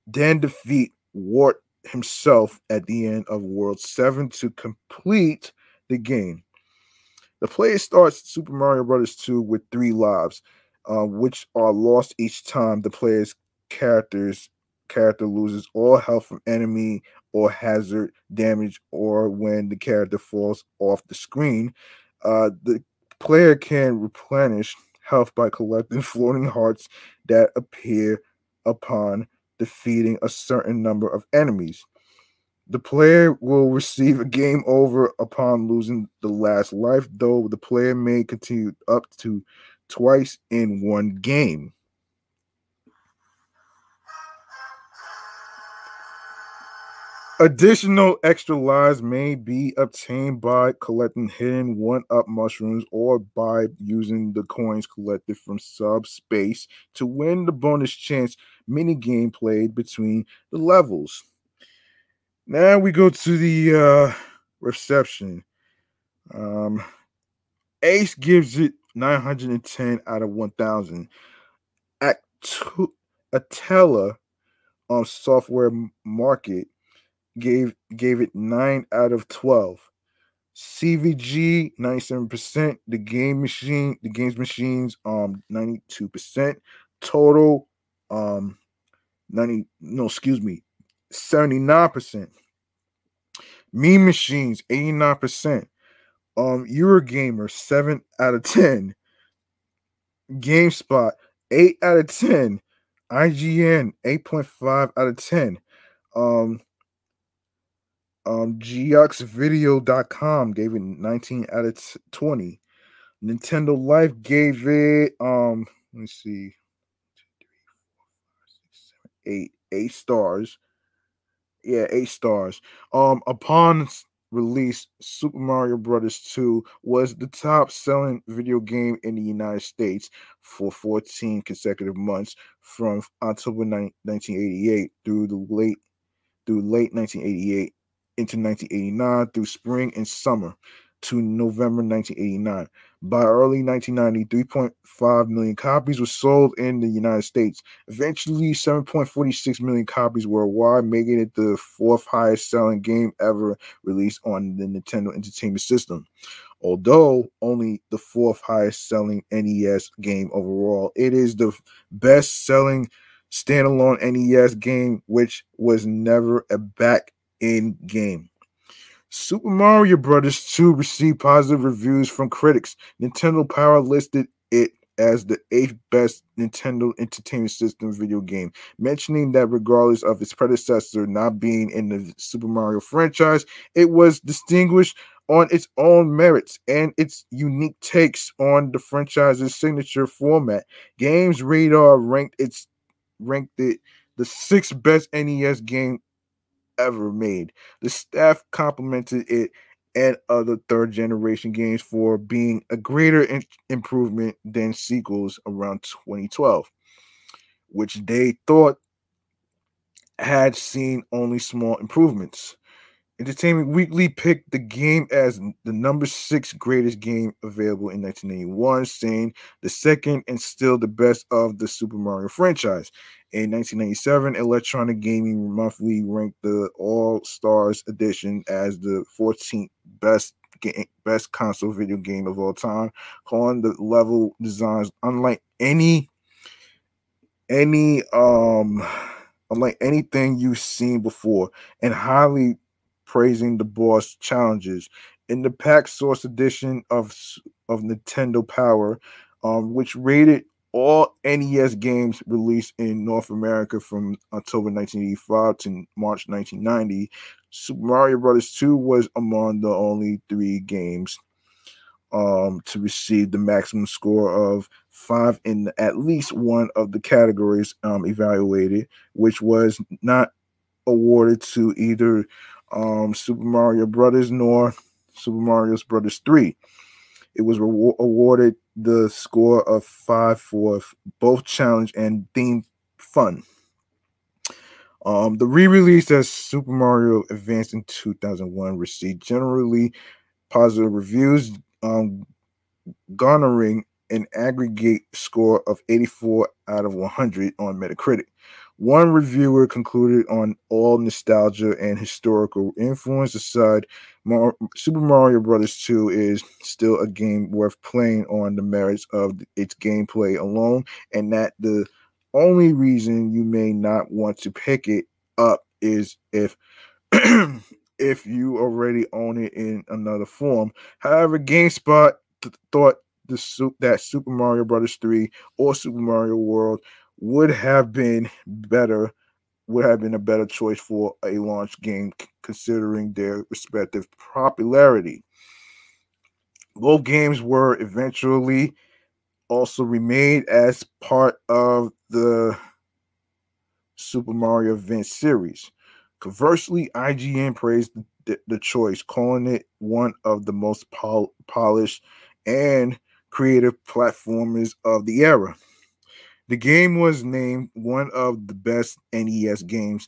then defeat Wart himself at the end of World 7 to complete the game. The player starts Super Mario Brothers 2 with three lives, uh, which are lost each time the player's characters character loses all health from enemy or hazard damage or when the character falls off the screen. Uh, the player can replenish health by collecting floating hearts that appear upon defeating a certain number of enemies. The player will receive a game over upon losing the last life, though the player may continue up to twice in one game. Additional extra lives may be obtained by collecting hidden one up mushrooms or by using the coins collected from subspace to win the bonus chance mini game played between the levels. Now we go to the uh, reception. Um, Ace gives it 910 out of 1000. At Atella on software market gave gave it 9 out of 12. CVG 97%, the game machine, the games machines um 92%, total um 90 no excuse me 79%. Mean machines 89%. Um Eurogamer 7 out of 10. GameSpot 8 out of 10. IGN 8.5 out of 10. Um um, gave it 19 out of 20. Nintendo Life gave it um, let me see, eight eight stars. Yeah, eight stars. Um, upon release, Super Mario Brothers 2 was the top selling video game in the United States for 14 consecutive months from October 9, 1988 through the late through late 1988 into 1989 through spring and summer to November 1989. By early 1990, 3.5 million copies were sold in the United States. Eventually, 7.46 million copies worldwide, making it the fourth highest selling game ever released on the Nintendo Entertainment System. Although only the fourth highest selling NES game overall, it is the best selling standalone NES game, which was never a back in game. Super Mario Brothers 2 received positive reviews from critics. Nintendo Power listed it as the eighth best Nintendo Entertainment System video game, mentioning that regardless of its predecessor not being in the Super Mario franchise, it was distinguished on its own merits and its unique takes on the franchise's signature format. Games Radar ranked its ranked it the sixth best NES game ever made. The staff complimented it and other third generation games for being a greater in- improvement than sequels around 2012, which they thought had seen only small improvements. Entertainment Weekly picked the game as the number six greatest game available in 1981, saying the second and still the best of the Super Mario franchise. In 1997, Electronic Gaming Monthly ranked the All Stars edition as the 14th best game, best console video game of all time, calling the level designs unlike any any um unlike anything you've seen before and highly praising the boss challenges. In the Pak Source edition of, of Nintendo Power, um, which rated all NES games released in North America from October 1985 to March 1990, Super Mario Brothers 2 was among the only three games um, to receive the maximum score of five in at least one of the categories um, evaluated, which was not awarded to either um, Super Mario Brothers nor Super Mario Brothers 3. It was re- awarded the score of five for both challenge and theme fun. Um, the re-release as Super Mario Advance in 2001 received generally positive reviews, um, garnering an aggregate score of 84 out of 100 on Metacritic. One reviewer concluded on all nostalgia and historical influence aside, Mar- Super Mario Brothers 2 is still a game worth playing on the merits of its gameplay alone, and that the only reason you may not want to pick it up is if if you already own it in another form. However, GameSpot th- thought the that Super Mario Brothers 3 or Super Mario World would have been better, would have been a better choice for a launch game considering their respective popularity. Both games were eventually also remade as part of the Super Mario Advance series. Conversely, IGN praised the, the choice, calling it one of the most pol- polished and creative platformers of the era. The game was named one of the best NES games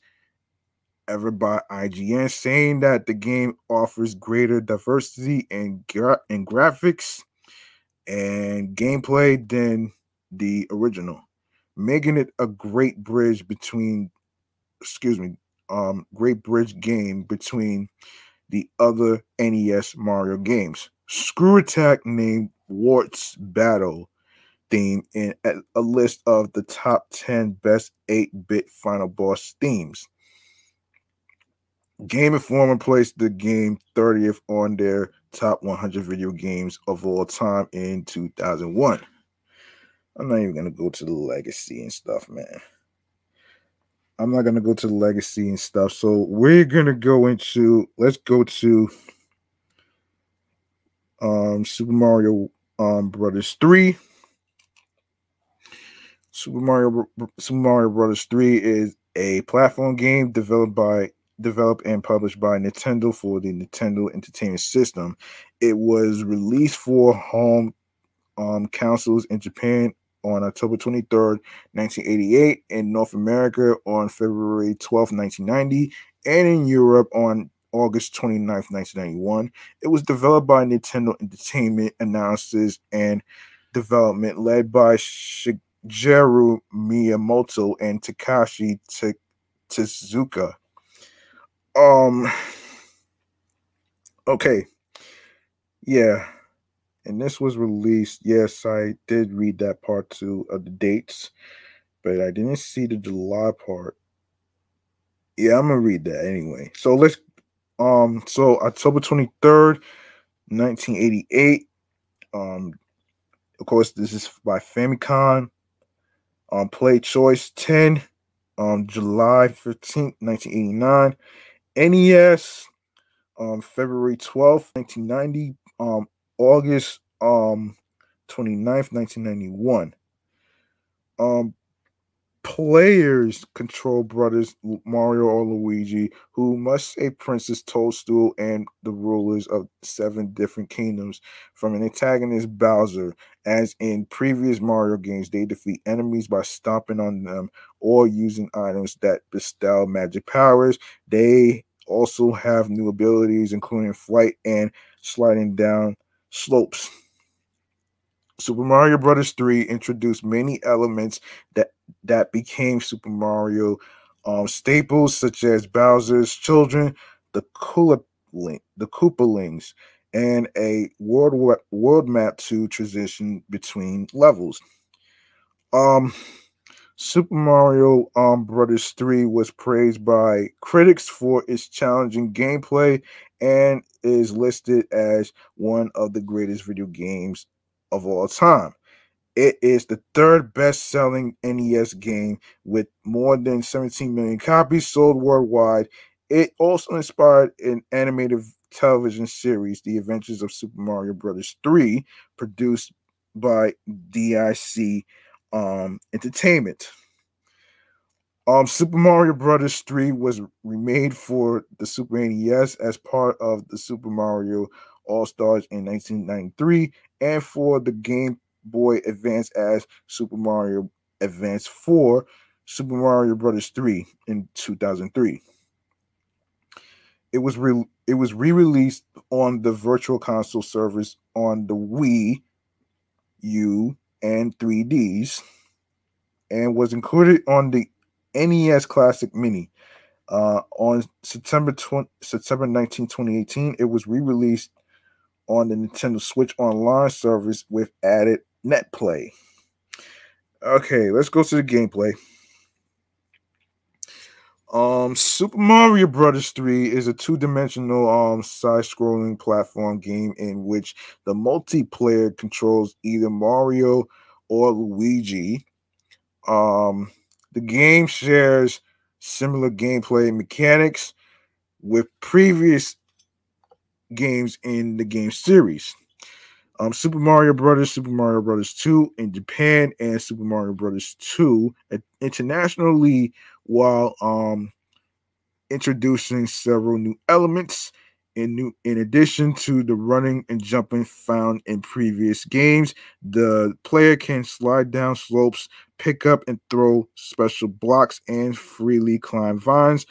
ever by IGN, saying that the game offers greater diversity in, gra- graphics and gameplay than the original, making it a great bridge between, excuse me, um, great bridge game between the other NES Mario games. ScrewAttack named Wart's Battle theme in a list of the top 10 best 8 bit final boss themes. Game Informer placed the game 30th on their top 100 video games of all time in 2001. I'm not even going to go to the legacy and stuff, man. I'm not going to go to the legacy and stuff. So we're going to go into, let's go to um, Super Mario um, Brothers 3. Super Mario Super Mario Brothers 3 is a platform game developed by developed and published by Nintendo for the Nintendo Entertainment System. It was released for home um, consoles in Japan on October 23rd, 1988, in North America on February 12th, 1990, and in Europe on August 29th, 1991. It was developed by Nintendo Entertainment, Analysis, and development led by Shigeru Miyamoto and Takashi Tezuka. Um okay. Yeah. And this was released. Yes, I did read that part too of the dates, but I didn't see the July part. Yeah, I'm gonna read that anyway. So let's um so October 23rd, 1988. Um of course, this is by Famicom. Um, PlayChoice 10 um July 15th, 1989. NES um February 12th, 1990. Um August um 29th, 1991. Um players control brothers Mario or Luigi, who must save Princess Toadstool and the rulers of seven different kingdoms from an antagonist Bowser. As in previous Mario games, they defeat enemies by stomping on them or using items that bestow magic powers. They also have new abilities, including flight and sliding down slopes. Super Mario Brothers 3 introduced many elements that that became Super Mario um, staples such as Bowser's children, the Koopa the Koopalings, and a world world map to transition between levels. Um, Super Mario um, Brothers 3 was praised by critics for its challenging gameplay and is listed as one of the greatest video games of all time. It is the third best selling NES game with more than 17 million copies sold worldwide. It also inspired an animated television series, The Adventures of Super Mario Brothers 3, produced by DIC um, Entertainment. Um, Super Mario Brothers 3 was remade for the Super NES as part of the Super Mario All Stars in 1993 and for the Game Boy Advance as Super Mario Advance 4, Super Mario Brothers 3 in 2003. It was re- it was re-released on the Virtual Console service on the Wii U and 3DS and was included on the NES Classic Mini. Uh, on September 20, September 19, 2018, it was re-released on the Nintendo Switch Online service with added net play. Okay, let's go to the gameplay. Um, Super Mario Brothers 3 is a two-dimensional um side-scrolling platform game in which the multiplayer controls either Mario or Luigi. Um, the game shares similar gameplay mechanics with previous games in the game series um, Super Mario Brothers, Super Mario Brothers 2 in Japan, and Super Mario Brothers 2 internationally, while um, introducing several new elements. In, new, in addition to the running and jumping found in previous games, the player can slide down slopes, pick up and throw special blocks, and freely climb vines.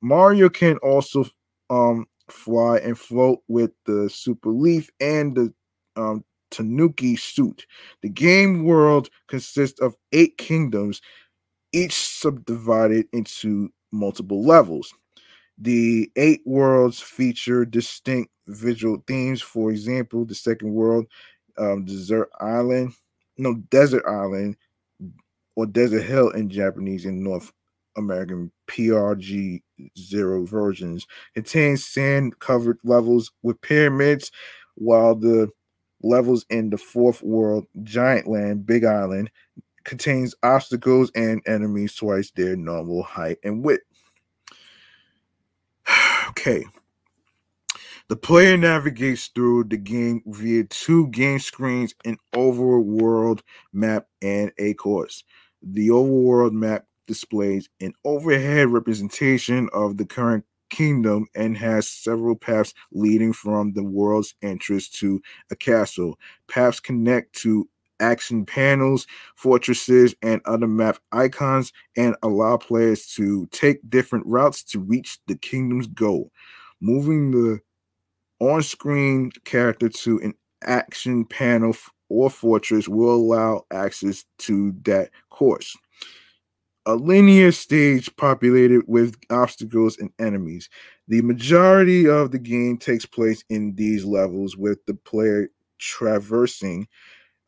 Mario can also um, fly and float with the Super Leaf and the um, Tanuki suit. The game world consists of eight kingdoms, each subdivided into multiple levels. The eight worlds feature distinct visual themes. For example, the second world, um, Desert Island, no, Desert Island, or Desert Hill in Japanese and North American PRG zero versions, contains sand covered levels with pyramids, while the levels in the fourth world, Giant Land, Big Island, contains obstacles and enemies twice their normal height and width. okay. The player navigates through the game via two game screens, an overworld map, and a course. The overworld map displays an overhead representation of the current kingdom and has several paths leading from the world's entrance to a castle. Paths connect to action panels, fortresses, and other map icons and allow players to take different routes to reach the kingdom's goal. Moving the on screen character to an action panel or fortress will allow access to that course a linear stage populated with obstacles and enemies. The majority of the game takes place in these levels, with the player traversing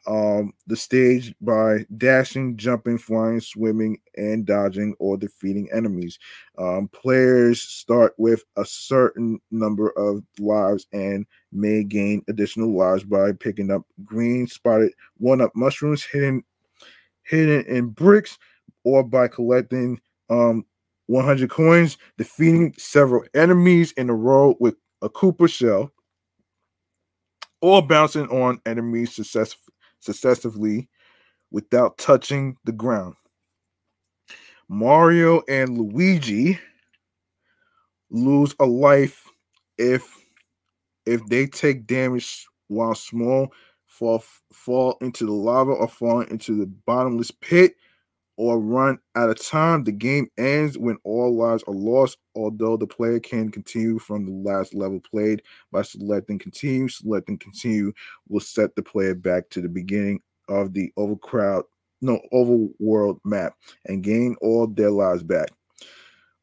um, the stage by dashing, jumping, flying, swimming, and dodging or defeating enemies. Um, players start with a certain number of lives and may gain additional lives by picking up green spotted one up mushrooms hidden hidden in bricks or by collecting um 100 coins, defeating several enemies in a row with a Koopa shell, or bouncing on enemies success- successively without touching the ground. Mario and Luigi lose a life if if they take damage while small, fall fall into the lava or fall into the bottomless pit or run at a time, the game ends when all lives are lost, although the player can continue from the last level played by selecting continue. Selecting continue will set the player back to the beginning of the overcrowd, no, overworld map and gain all their lives back.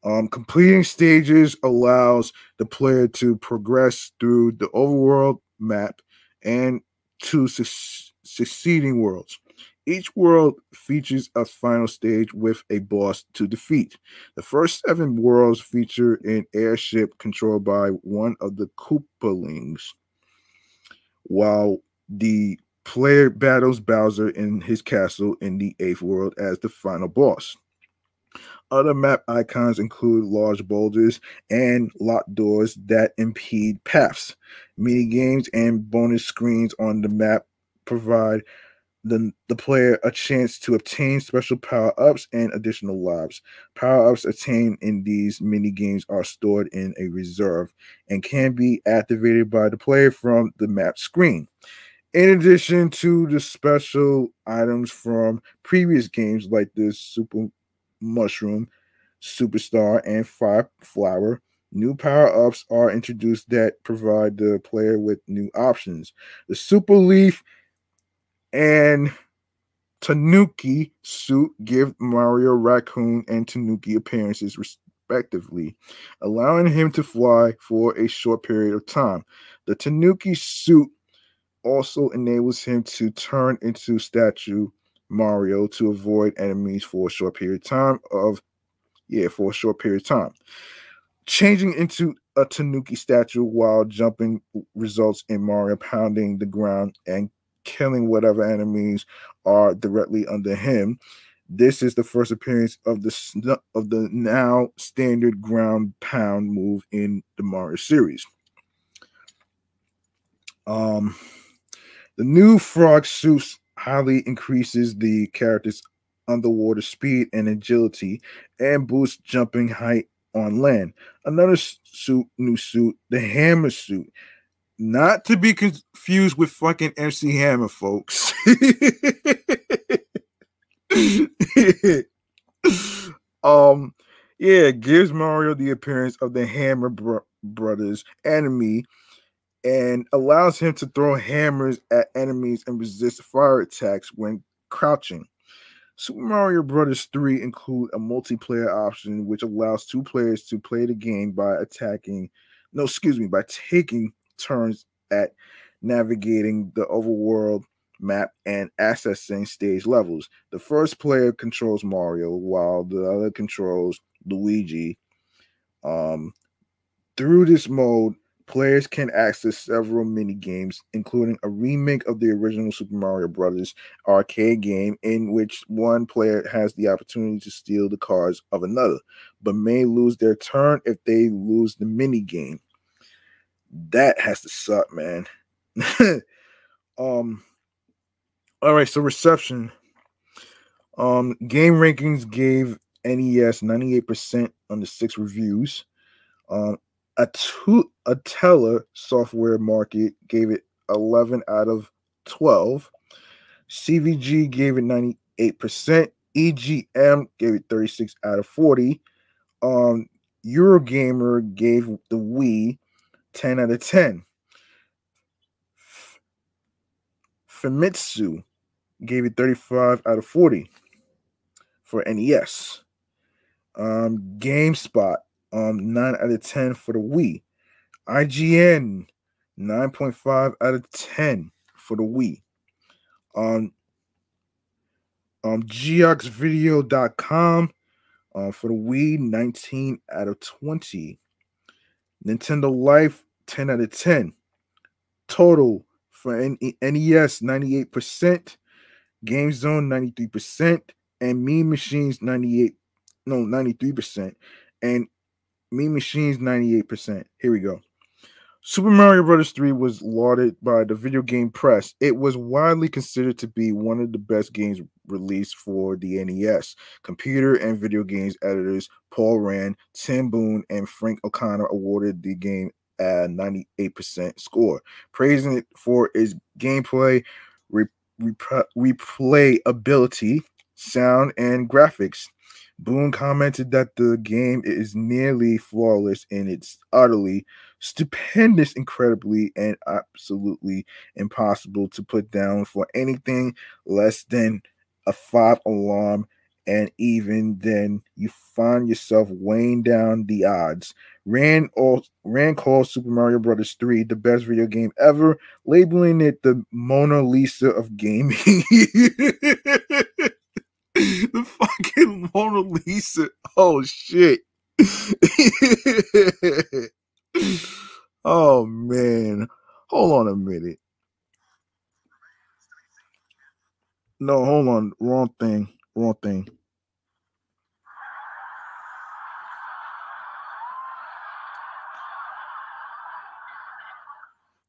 Um, completing stages allows the player to progress through the overworld map and to su- succeeding worlds. Each world features a final stage with a boss to defeat. The first seven worlds feature an airship controlled by one of the Koopalings, while the player battles Bowser in his castle in the eighth world as the final boss. Other map icons include large boulders and locked doors that impede paths. Mini games and bonus screens on the map provide the, the player a chance to obtain special power ups and additional lives. Power ups attained in these mini games are stored in a reserve and can be activated by the player from the map screen. In addition to the special items from previous games like the Super Mushroom, Superstar, and Fire Flower, New power ups are introduced that provide the player with new options. The Super Leaf and Tanuki suit give Mario Raccoon and Tanuki appearances respectively, allowing him to fly for a short period of time. The Tanuki suit also enables him to turn into statue Mario to avoid enemies for a short period of time of yeah, for a short period of time. Changing into a Tanuki statue while jumping results in Mario pounding the ground and killing whatever enemies are directly under him. This is the first appearance of the of the now standard ground pound move in the Mario series. Um, the new frog suit highly increases the character's underwater speed and agility and boosts jumping height on land. Another suit, new suit, the hammer suit, not to be confused with fucking MC Hammer, folks. um, yeah, gives Mario the appearance of the Hammer bro- Brothers enemy and allows him to throw hammers at enemies and resist fire attacks when crouching. Super Mario Brothers 3 include a multiplayer option which allows two players to play the game by attacking, no, excuse me, by taking turns at navigating the overworld map and accessing stage levels. The first player controls Mario while the other controls Luigi. Um, through this mode, players can access several mini games, including a remake of the original Super Mario Brothers arcade game, in which one player has the opportunity to steal the cards of another, but may lose their turn if they lose the mini game. That has to suck, man. um. All right, so reception. Um, GameRankings gave NES 98% on the six reviews. Um, a two a teller software market gave it 11 out of 12 cvg gave it 98% egm gave it 36 out of 40 um eurogamer gave the wii 10 out of 10 famitsu gave it 35 out of 40 for nes um gamespot um 9 out of 10 for the Wii. IGN 9.5 out of 10 for the Wii. Um um geoxvideo.com uh, for the Wii 19 out of 20. Nintendo Life 10 out of 10. Total for N- NES 98%, Game Zone 93%, and Mean Machines 98 no 93%, and Mean Machines 98%. Here we go. Super Mario Bros. 3 was lauded by the video game press. It was widely considered to be one of the best games released for the NES. Computer and video games editors Paul Rand, Tim Boone, and Frank O'Connor awarded the game a 98% score, praising it for its gameplay, re- replayability, sound, and graphics. Boone commented that the game is nearly flawless and it's utterly stupendous, incredibly, and absolutely impossible to put down for anything less than a five alarm. And even then, you find yourself weighing down the odds. Rand, all, Rand calls Super Mario Brothers 3 the best video game ever, labeling it the Mona Lisa of gaming. the fucking Mona Lisa. Oh shit. oh man. Hold on a minute. No, hold on. Wrong thing. Wrong thing.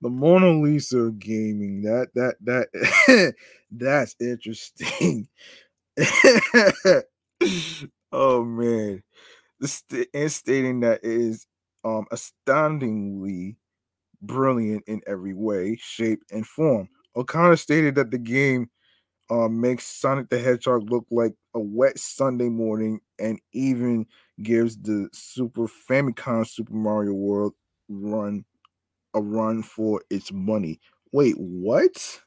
The Mona Lisa gaming. That that that that's interesting. oh man, st- and stating that it is um astoundingly brilliant in every way, shape, and form. O'Connor stated that the game uh, makes Sonic the Hedgehog look like a wet Sunday morning, and even gives the Super Famicom Super Mario World run a run for its money. Wait, what?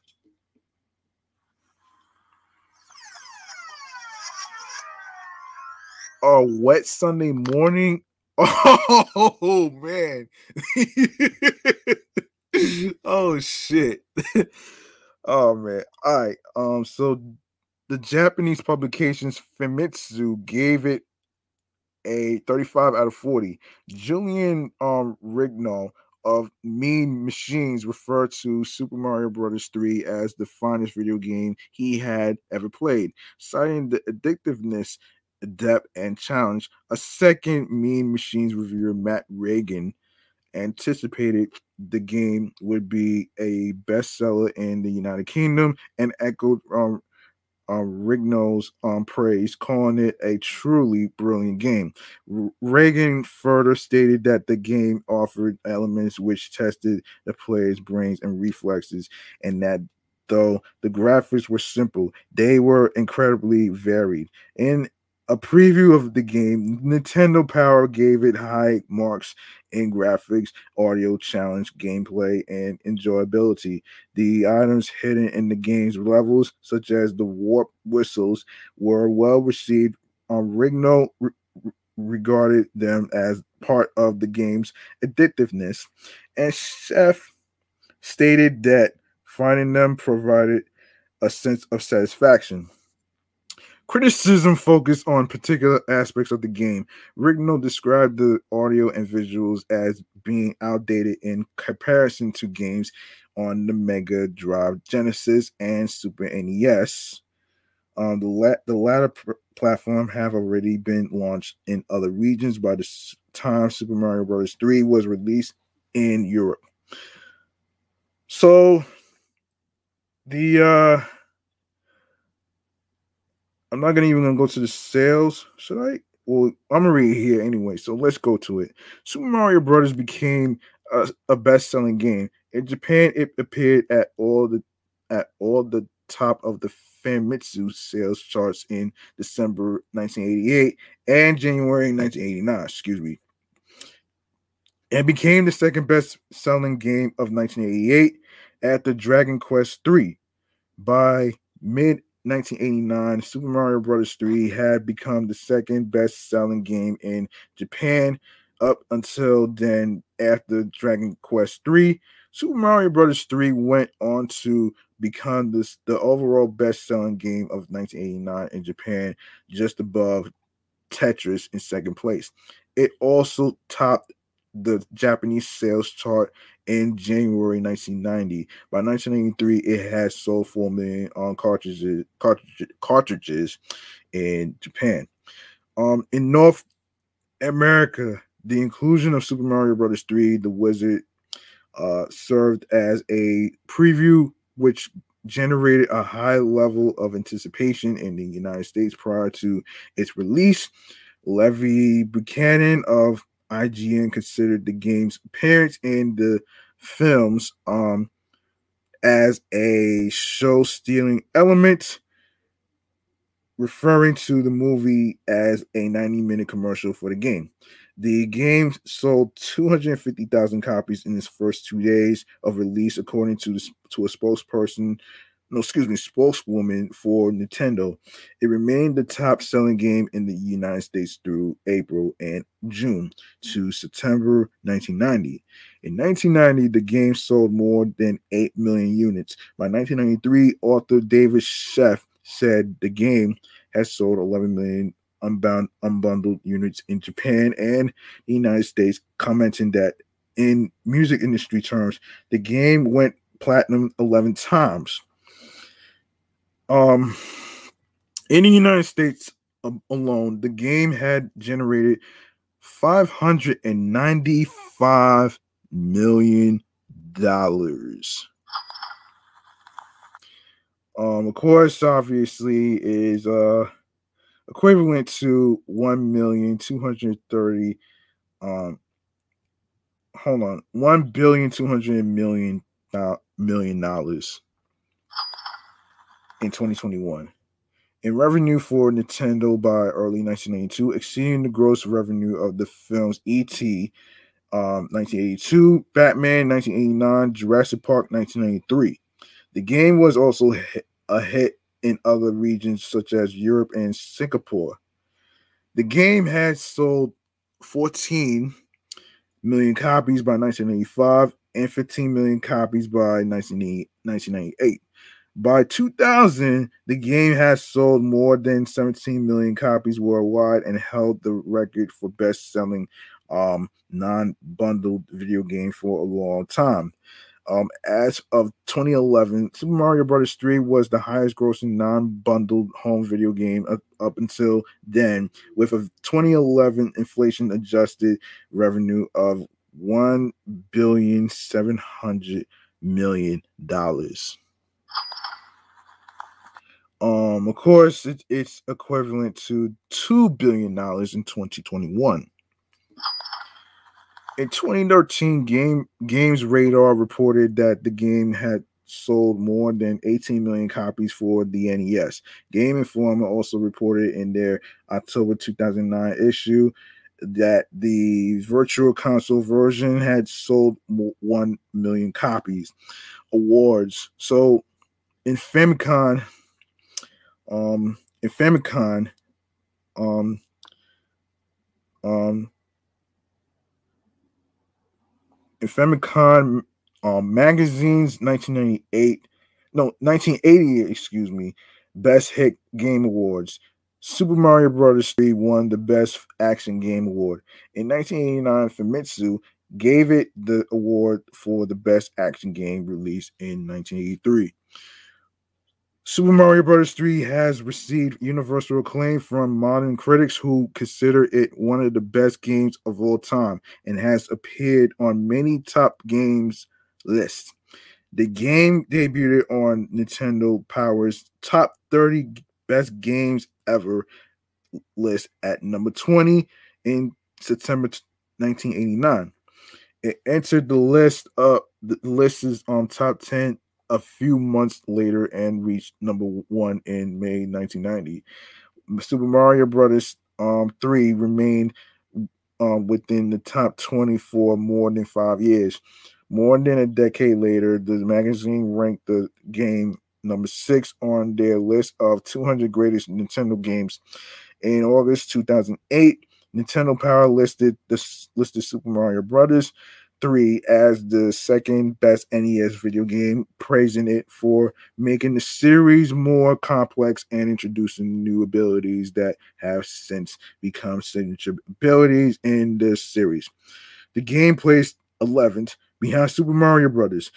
a wet Sunday morning. Oh man. oh shit. oh man. All right. Um so the Japanese publications Famitsu gave it a 35 out of 40. Julian um Rignall of Mean Machines referred to Super Mario Brothers 3 as the finest video game he had ever played, citing the addictiveness depth, and challenge. A second Mean Machines reviewer, Matt Regan, anticipated the game would be a bestseller in the United Kingdom and echoed um, um, Rignall's um, praise, calling it a truly brilliant game. R- Regan further stated that the game offered elements which tested the player's brains and reflexes, and that though the graphics were simple, they were incredibly varied. In a preview of the game, Nintendo Power gave it high marks in graphics, audio challenge, gameplay, and enjoyability. The items hidden in the game's levels, such as the warp whistles, were well received. Um, Rigno re- regarded them as part of the game's addictiveness, and Sheff stated that finding them provided a sense of satisfaction. Criticism focused on particular aspects of the game. Rigno described the audio and visuals as being outdated in comparison to games on the Mega Drive, Genesis, and Super NES. Um, the, la- the latter pr- platform have already been launched in other regions by the time Super Mario Bros. 3 was released in Europe. So the uh I'm not gonna even gonna go to the sales. Should I? Well, I'm gonna read here anyway. So let's go to it. Super Mario Brothers became a, a best-selling game in Japan. It appeared at all the at all the top of the Famitsu sales charts in December 1988 and January 1989. Excuse me. And became the second best-selling game of 1988 after Dragon Quest III. By mid 1989, Super Mario Bros. 3 had become the second best selling game in Japan up until then. After Dragon Quest 3, Super Mario Bros. 3 went on to become this, the overall best selling game of 1989 in Japan, just above Tetris in second place. It also topped the Japanese sales chart in January 1990. By 1993, it had sold 4 million on cartridges, cartridges, cartridges in Japan. Um, in North America, the inclusion of Super Mario Brothers 3, The Wizard, uh, served as a preview, which generated a high level of anticipation in the United States prior to its release. Levi Buchanan of IGN considered the game's appearance in the films um, as a show stealing element, referring to the movie as a 90 minute commercial for the game. The game sold 250,000 copies in its first two days of release, according to, the, to a spokesperson no, excuse me, spokeswoman for Nintendo. It remained the top selling game in the United States through April and June to September 1990. In 1990, the game sold more than 8 million units. By 1993, author David Sheff said the game has sold 11 million unbound unbundled units in Japan and the United States, commenting that in music industry terms, the game went platinum 11 times. Um, in the United States alone, the game had generated 595 million dollars. Um, of course, obviously, is uh equivalent to one million two hundred thirty. Um, hold on, one billion two hundred million million dollars in 2021. In revenue for Nintendo by early 1992, exceeding the gross revenue of the films E.T. Um, 1982, Batman 1989, Jurassic Park 1993. The game was also a hit in other regions such as Europe and Singapore. The game had sold 14 million copies by 1985 and 15 million copies by 1998. By 2000, the game has sold more than 17 million copies worldwide and held the record for best selling um, non bundled video game for a long time. Um, as of 2011, Super Mario Bros. 3 was the highest grossing non bundled home video game up, up until then, with a 2011 inflation adjusted revenue of $1 billion $700 million. Um, of course, it, it's equivalent to two billion dollars in 2021. In 2013, Game Games Radar reported that the game had sold more than 18 million copies for the NES. Game Informer also reported in their October 2009 issue that the virtual console version had sold 1 million copies. Awards. So in Famicom, um, in Famicom, um, um, in Famicom um, Magazine's 1998, no, 1980, excuse me, Best Hit Game Awards. Super Mario Bros. 3 won the Best Action Game Award. In 1989, Famitsu gave it the award for the Best Action Game released in 1983. Super Mario Bros. 3 has received universal acclaim from modern critics who consider it one of the best games of all time and has appeared on many top games lists. The game debuted on Nintendo Power's top 30 best games ever list at number 20 in September 1989. It entered the list of the list is on top 10 a few months later and reached number one in May 1990. Super Mario Brothers um, 3 remained um, within the top 20 for more than five years. More than a decade later, the magazine ranked the game number six on their list of 200 greatest Nintendo games. In August 2008, Nintendo Power listed this listed Super Mario Brothers 3 as the second best NES video game, praising it for making the series more complex and introducing new abilities that have since become signature abilities in the series. The game placed 11th behind Super Mario Brothers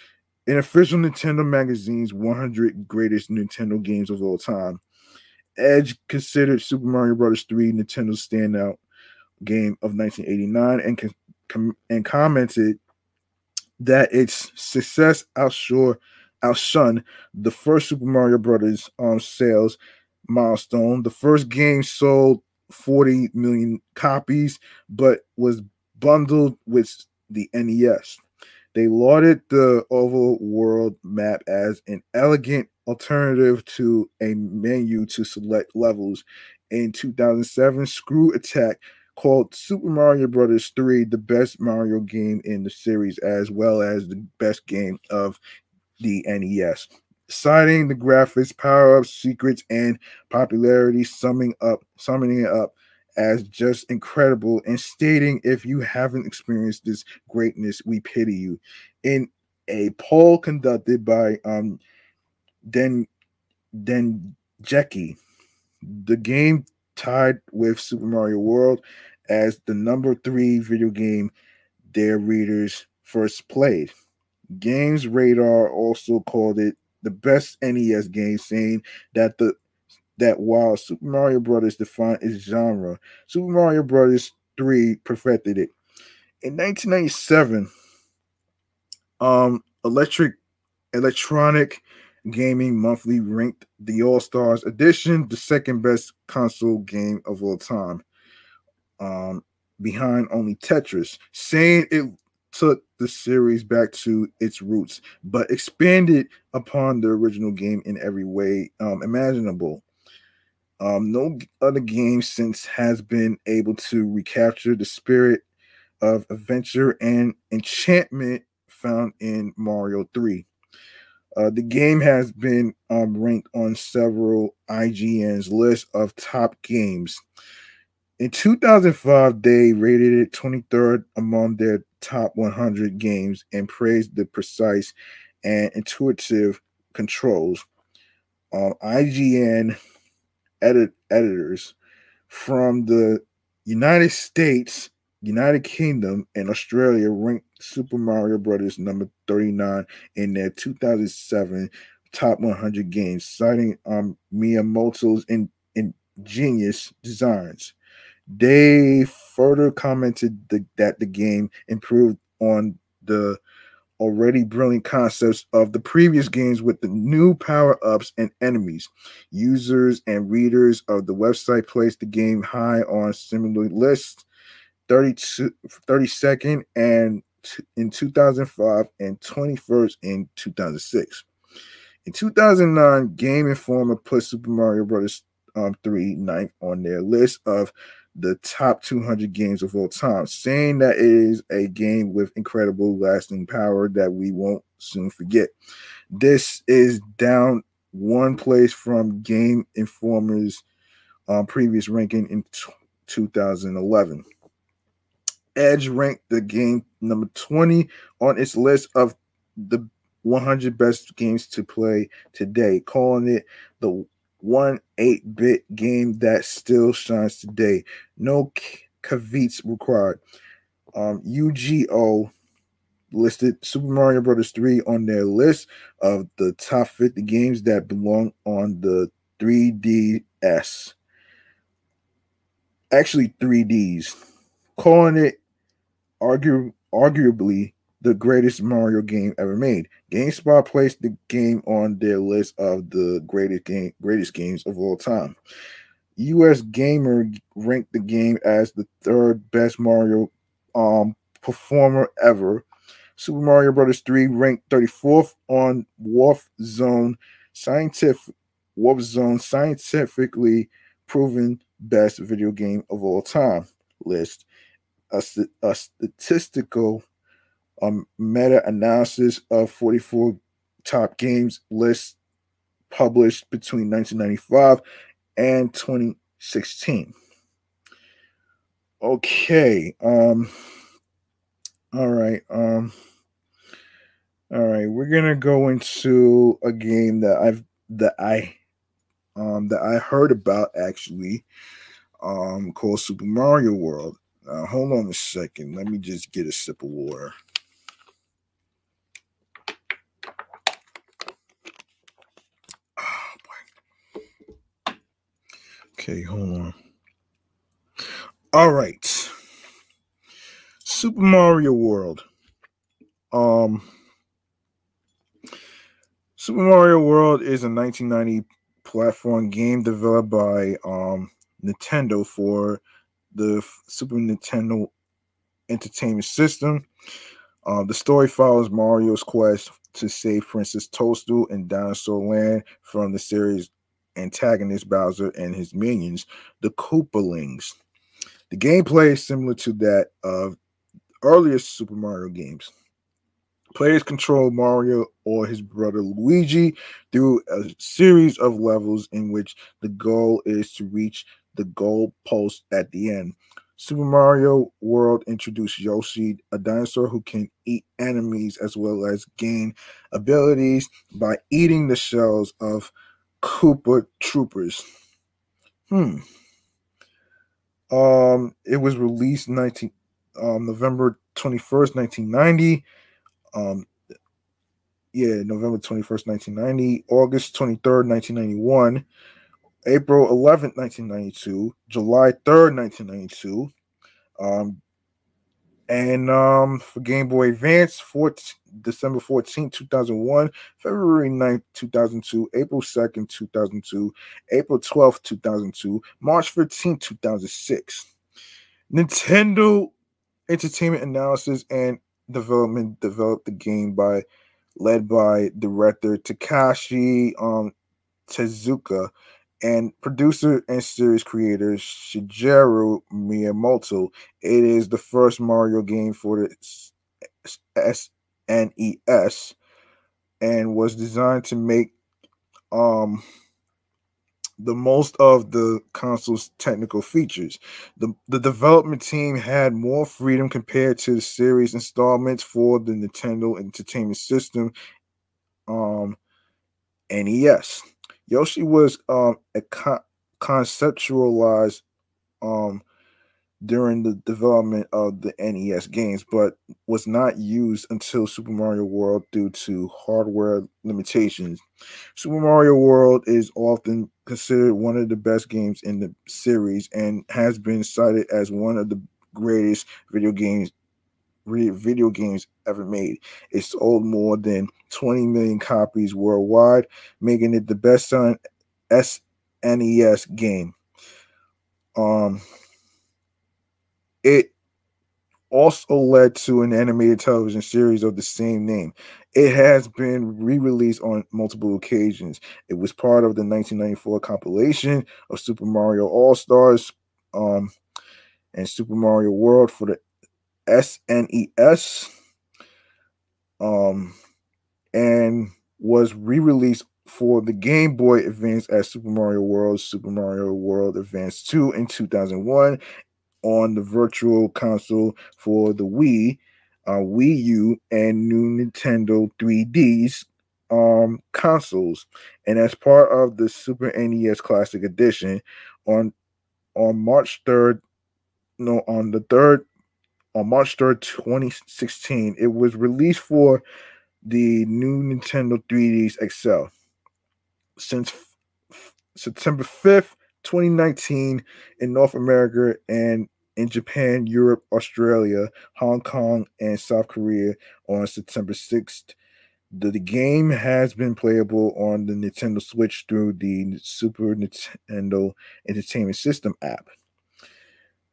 in official Nintendo magazine's 100 greatest Nintendo games of all time. Edge considered Super Mario Bros. 3 Nintendo's standout game of 1989 and com- and commented that its success outshore outshone the first Super Mario Brothers on sales milestone. The first game sold 40 million copies, but was bundled with the NES. They lauded the oval world map as an elegant alternative to a menu to select levels. In 2007, ScrewAttack called Super Mario Brothers 3 the best Mario game in the series, as well as the best game of the NES. Citing the graphics, power ups, secrets, and popularity, summing up, summoning it up as just incredible and stating if you haven't experienced this greatness, we pity you. In a poll conducted by um Den Den Jackie, the game tied with Super Mario World as the number three video game their readers first played. Games Radar also called it the best NES game, saying that the that while Super Mario Brothers defined its genre, Super Mario Brothers 3 perfected it. In 1997, um, Electric Electronic Gaming Monthly ranked the All Stars Edition the second best console game of all time, um, behind only Tetris, saying it took the series back to its roots, but expanded upon the original game in every way um, imaginable. Um, no other game since has been able to recapture the spirit of adventure and enchantment found in Mario 3. Uh, the game has been um, ranked on several IGN's list of top games. In 2005, they rated it 23rd among their top 100 games and praised the precise and intuitive controls. Um, IGN edit editors from the United States, United Kingdom, and Australia ranked Super Mario Brothers number 39 in their 2007 top 100 games, citing um, Miyamoto's in, ingenious designs. They further commented the, that the game improved on the already brilliant concepts of the previous games with the new power ups and enemies. Users and readers of the website placed the game high on similar lists 32, 32nd and in 2005 and 21st in 2006. In 2009, Game Informer put Super Mario Bros. Um, 3 ninth on their list of the top 200 games of all time, saying that it is a game with incredible lasting power that we won't soon forget. This is down one place from Game Informer's um, previous ranking in t- 2011. Edge ranked the game number 20 on its list of the 100 best games to play today, calling it the one 8 bit game that still shines today. No caveats required. Um, UGO listed Super Mario Brothers 3 on their list of the top 50 games that belong on the 3DS. Actually, 3Ds, calling it argue, arguably the greatest Mario game ever made. GameSpot placed the game on their list of the greatest game greatest games of all time. US Gamer ranked the game as the third best Mario um, performer ever. Super Mario Brothers 3 ranked 34th on Warp Zone scientific Warp Zone scientifically proven best video game of all time list. A, a statistical um, meta analysis of 44 top games list published between 1995 and 2016. Okay. Um all right. Um all right, we're gonna go into a game that I've that I um that I heard about actually um called Super Mario World. Now hold on a second. Let me just get a sip of water. Okay, hold on. All right. Super Mario World. Um Super Mario World is a 1990 platform game developed by um Nintendo for the Super Nintendo Entertainment System. Uh, the story follows Mario's quest to save Princess Toadstool and Dinosaur Land from the series antagonist Bowser and his minions, the Koopalings. The gameplay is similar to that of earlier Super Mario games. Players control Mario or his brother Luigi through a series of levels in which the goal is to reach the goal post at the end. Super Mario World introduced Yoshi, a dinosaur who can eat enemies as well as gain abilities by eating the shells of Koopa Troopas. Hmm. Um, it was released 19 um, November 21st, 1990. Um, yeah, November 21st, 1990, August 23rd, 1991, April 11th, 1992, July 3rd, 1992. Um, and um, for Game Boy Advance, 14, December 14, 2001, February 9th, 2002, April 2nd, 2002, April 12th, 2002, March 15, 2006. Nintendo Entertainment Analysis and Development developed the game by led by director Takashi um, Tezuka and producer and series creator Shigeru Miyamoto. It is the first Mario game for the SNES and was designed to make um the most of the console's technical features. The, the development team had more freedom compared to the series installments for the Nintendo Entertainment System um NES. Yoshi was um, con- conceptualized um, during the development of the NES games, but was not used until Super Mario World due to hardware limitations. Super Mario World is often considered one of the best games in the series and has been cited as one of the greatest video games video games ever made. It sold more than 20 million copies worldwide, making it the best selling SNES game. Um, it also led to an animated television series of the same name. It has been re-released on multiple occasions. It was part of the 1994 compilation of Super Mario All Stars um, and Super Mario World for the SNES, um, and was re-released for the Game Boy Advance as Super Mario World, Super Mario World Advance 2 in 2001, on the Virtual Console for the Wii, uh, Wii U, and new Nintendo 3DS um, consoles. And as part of the Super NES Classic Edition, on on March 3rd, no, on the 3rd, on March 3rd, 2016, it was released for the new Nintendo 3DS XL. Since f- September 5th, 2019 in North America and in Japan, Europe, Australia, Hong Kong, and South Korea on September 6th. The, the game has been playable on the Nintendo Switch through the Super Nintendo Entertainment System app.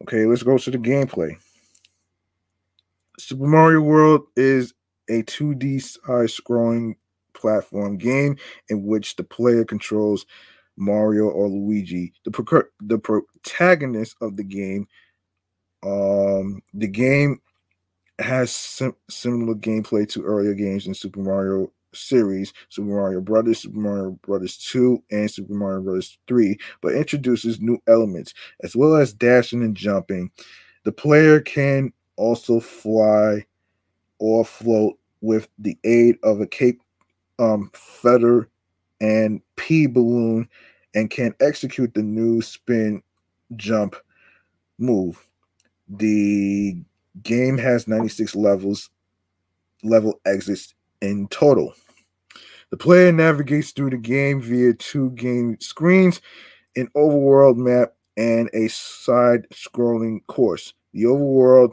Okay, let's go to the gameplay. Super Mario World is a 2D side scrolling platform game in which the player controls Mario or Luigi. The, pro- the protagonist of the game, um, the game has sim- similar gameplay to earlier games in Super Mario series, Super Mario Brothers, Super Mario Brothers 2, and Super Mario Brothers 3, but introduces new elements as well as dashing and jumping. The player can also fly or float with the aid of a cape um, feather and P balloon and can execute the new spin jump move. The game has 96 levels, level exits in total. The player navigates through the game via two game screens, an overworld map, and a side scrolling course. The overworld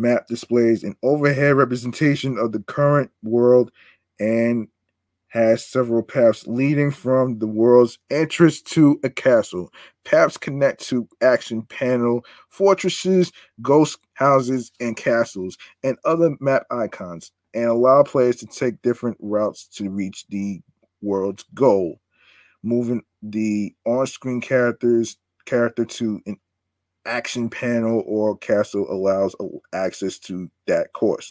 map displays an overhead representation of the current world and has several paths leading from the world's entrance to a castle. Paths connect to action panel, fortresses, ghost houses, and castles, and other map icons, and allow players to take different routes to reach the world's goal. Moving the on-screen characters character to an action panel or castle allows access to that course.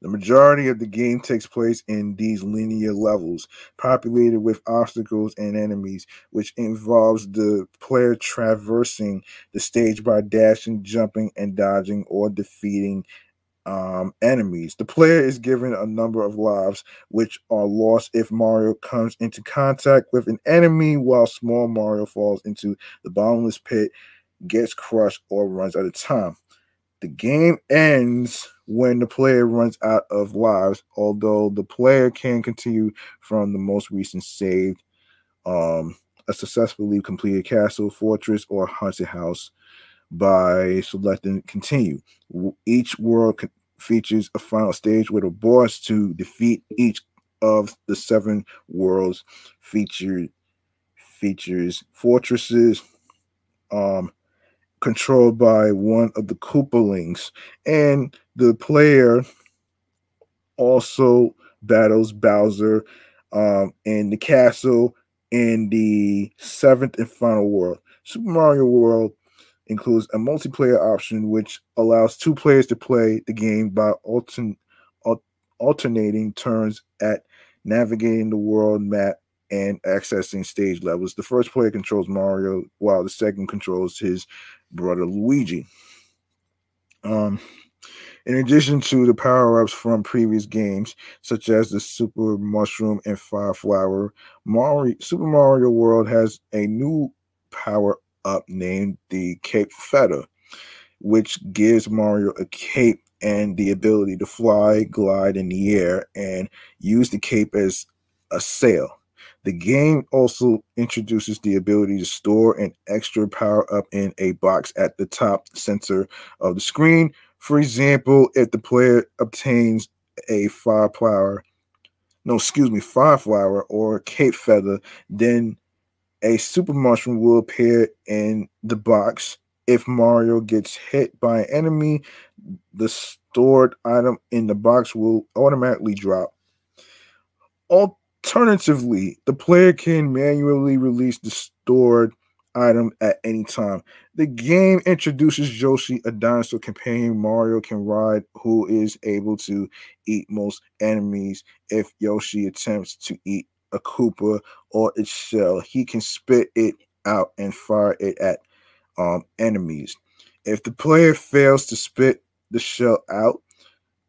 The majority of the game takes place in these linear levels, populated with obstacles and enemies, which involves the player traversing the stage by dashing, jumping, and dodging or defeating um, enemies. The player is given a number of lives, which are lost if Mario comes into contact with an enemy, while small Mario falls into the bottomless pit, gets crushed, or runs out of time. The game ends when the player runs out of lives, although the player can continue from the most recent saved, um, a successfully completed castle, fortress, or haunted house by selecting continue. Each world features a final stage with a boss to defeat each of the seven worlds featured features fortresses um controlled by one of the Koopalings, and the player also battles Bowser um, in the castle in the seventh and final world. Super Mario World includes a multiplayer option which allows two players to play the game by altern- alternating turns at navigating the world map and accessing stage levels. The first player controls Mario, while the second controls his brother Luigi. Um, in addition to the power ups from previous games, such as the Super Mushroom and Fire Flower, Mario, Super Mario World has a new power up named the Cape Feather, which gives Mario a cape and the ability to fly, glide in the air, and use the cape as a sail. The game also introduces the ability to store an extra power up in a box at the top center of the screen. For example, if the player obtains a fire flower, no, excuse me, fire flower or cape feather, then a super mushroom will appear in the box If Mario gets hit by an enemy, the stored item in the box will automatically drop. Alternatively, the player can manually release the stored item at any time. The game introduces Yoshi, a dinosaur companion Mario can ride, who is able to eat most enemies. If Yoshi attempts to eat a Koopa or its shell, he can spit it out and fire it at um, enemies. If the player fails to spit the shell out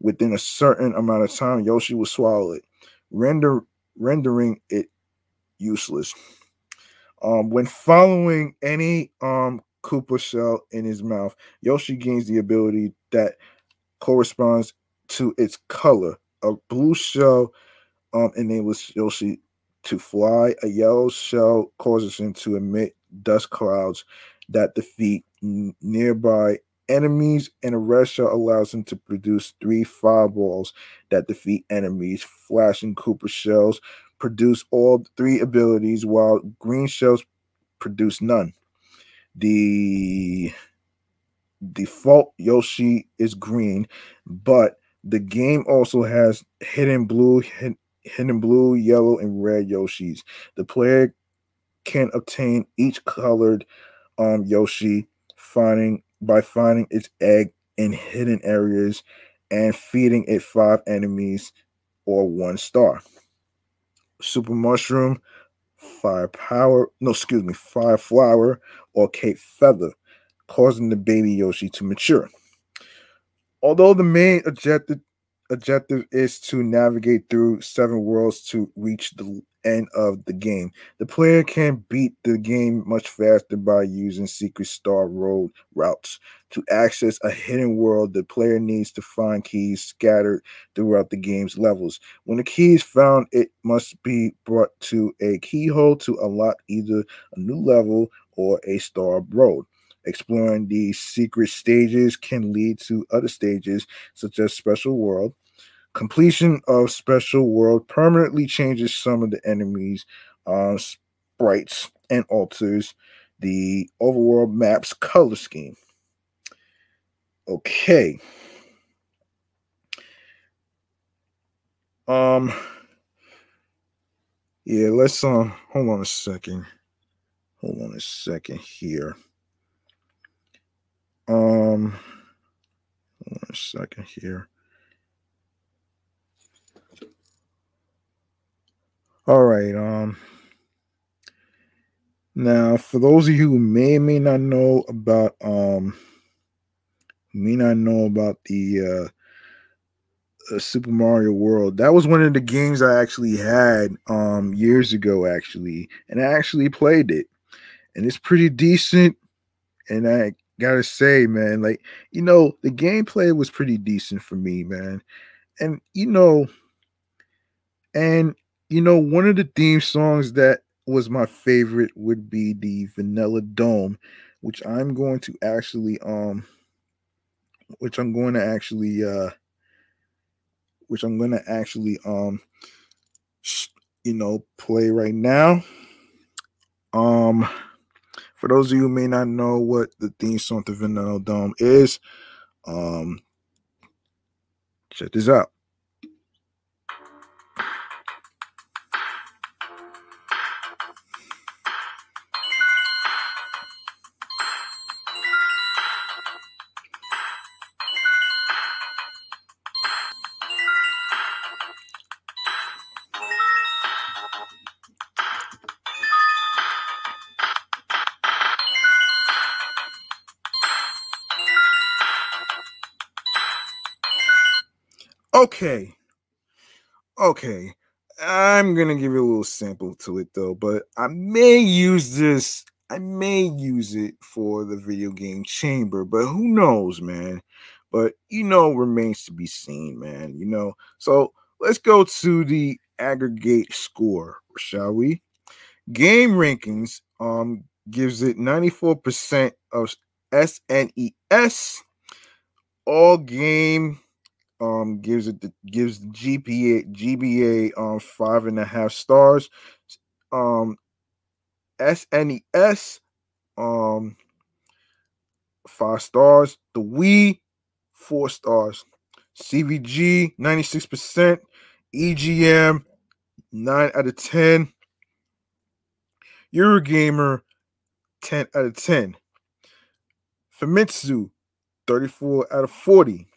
within a certain amount of time, Yoshi will swallow it, render rendering it useless. Um, when following any um Koopa shell in his mouth, Yoshi gains the ability that corresponds to its color. A blue shell um, enables Yoshi to fly. A yellow shell causes him to emit dust clouds that defeat nearby enemies, and a shell allows him to produce three fireballs that defeat enemies. Flashing Koopa shells produce all three abilities, while green shells produce none. The default Yoshi is green, but the game also has hidden blue, hidden blue, yellow, and red Yoshis. The player can obtain each colored um, Yoshi finding by finding its egg in hidden areas and feeding it five enemies or one star. Super Mushroom, Fire Power, no, excuse me, Fire Flower, or Cape Feather, causing the baby Yoshi to mature. Although the main objective objective is to navigate through seven worlds to reach the end of the game. The player can beat the game much faster by using Secret Star Road routes. To access a hidden world, the player needs to find keys scattered throughout the game's levels. When the key is found, it must be brought to a keyhole to unlock either a new level or a star road. Exploring these secret stages can lead to other stages, such as Special World, Completion of Special World permanently changes some of the enemies' uh, sprites and alters the overworld map's color scheme. Okay. Um. Yeah, let's um. Hold on a second. Hold on a second here. Um. Hold on a second here. All right. Um. Now, for those of you who may may not know about um, may not know about the uh, uh, Super Mario World, that was one of the games I actually had um years ago, actually, and I actually played it, and it's pretty decent. And I gotta say, man, like you know, the gameplay was pretty decent for me, man, and you know, and you know, one of the theme songs that was my favorite would be the Vanilla Dome, which I'm going to actually um which I'm going to actually uh which I'm going to actually um you know play right now. Um for those of you who may not know what the theme song to Vanilla Dome is, um check this out. Okay. Okay. I'm gonna give you a little sample to it though, but I may use this. I may use it for the video game chamber, but who knows, man? But you know, remains to be seen, man. You know, so let's go to the aggregate score, shall we? GameRankings um gives it 94% of SNES. AllGame um gives it the gives the GPA GBA um five and a half stars. Um SNES um five stars. The Wii, four stars. CVG, 96%. EGM, 9 out of 10. Eurogamer, 10 out of 10. Famitsu, 34 out of 40.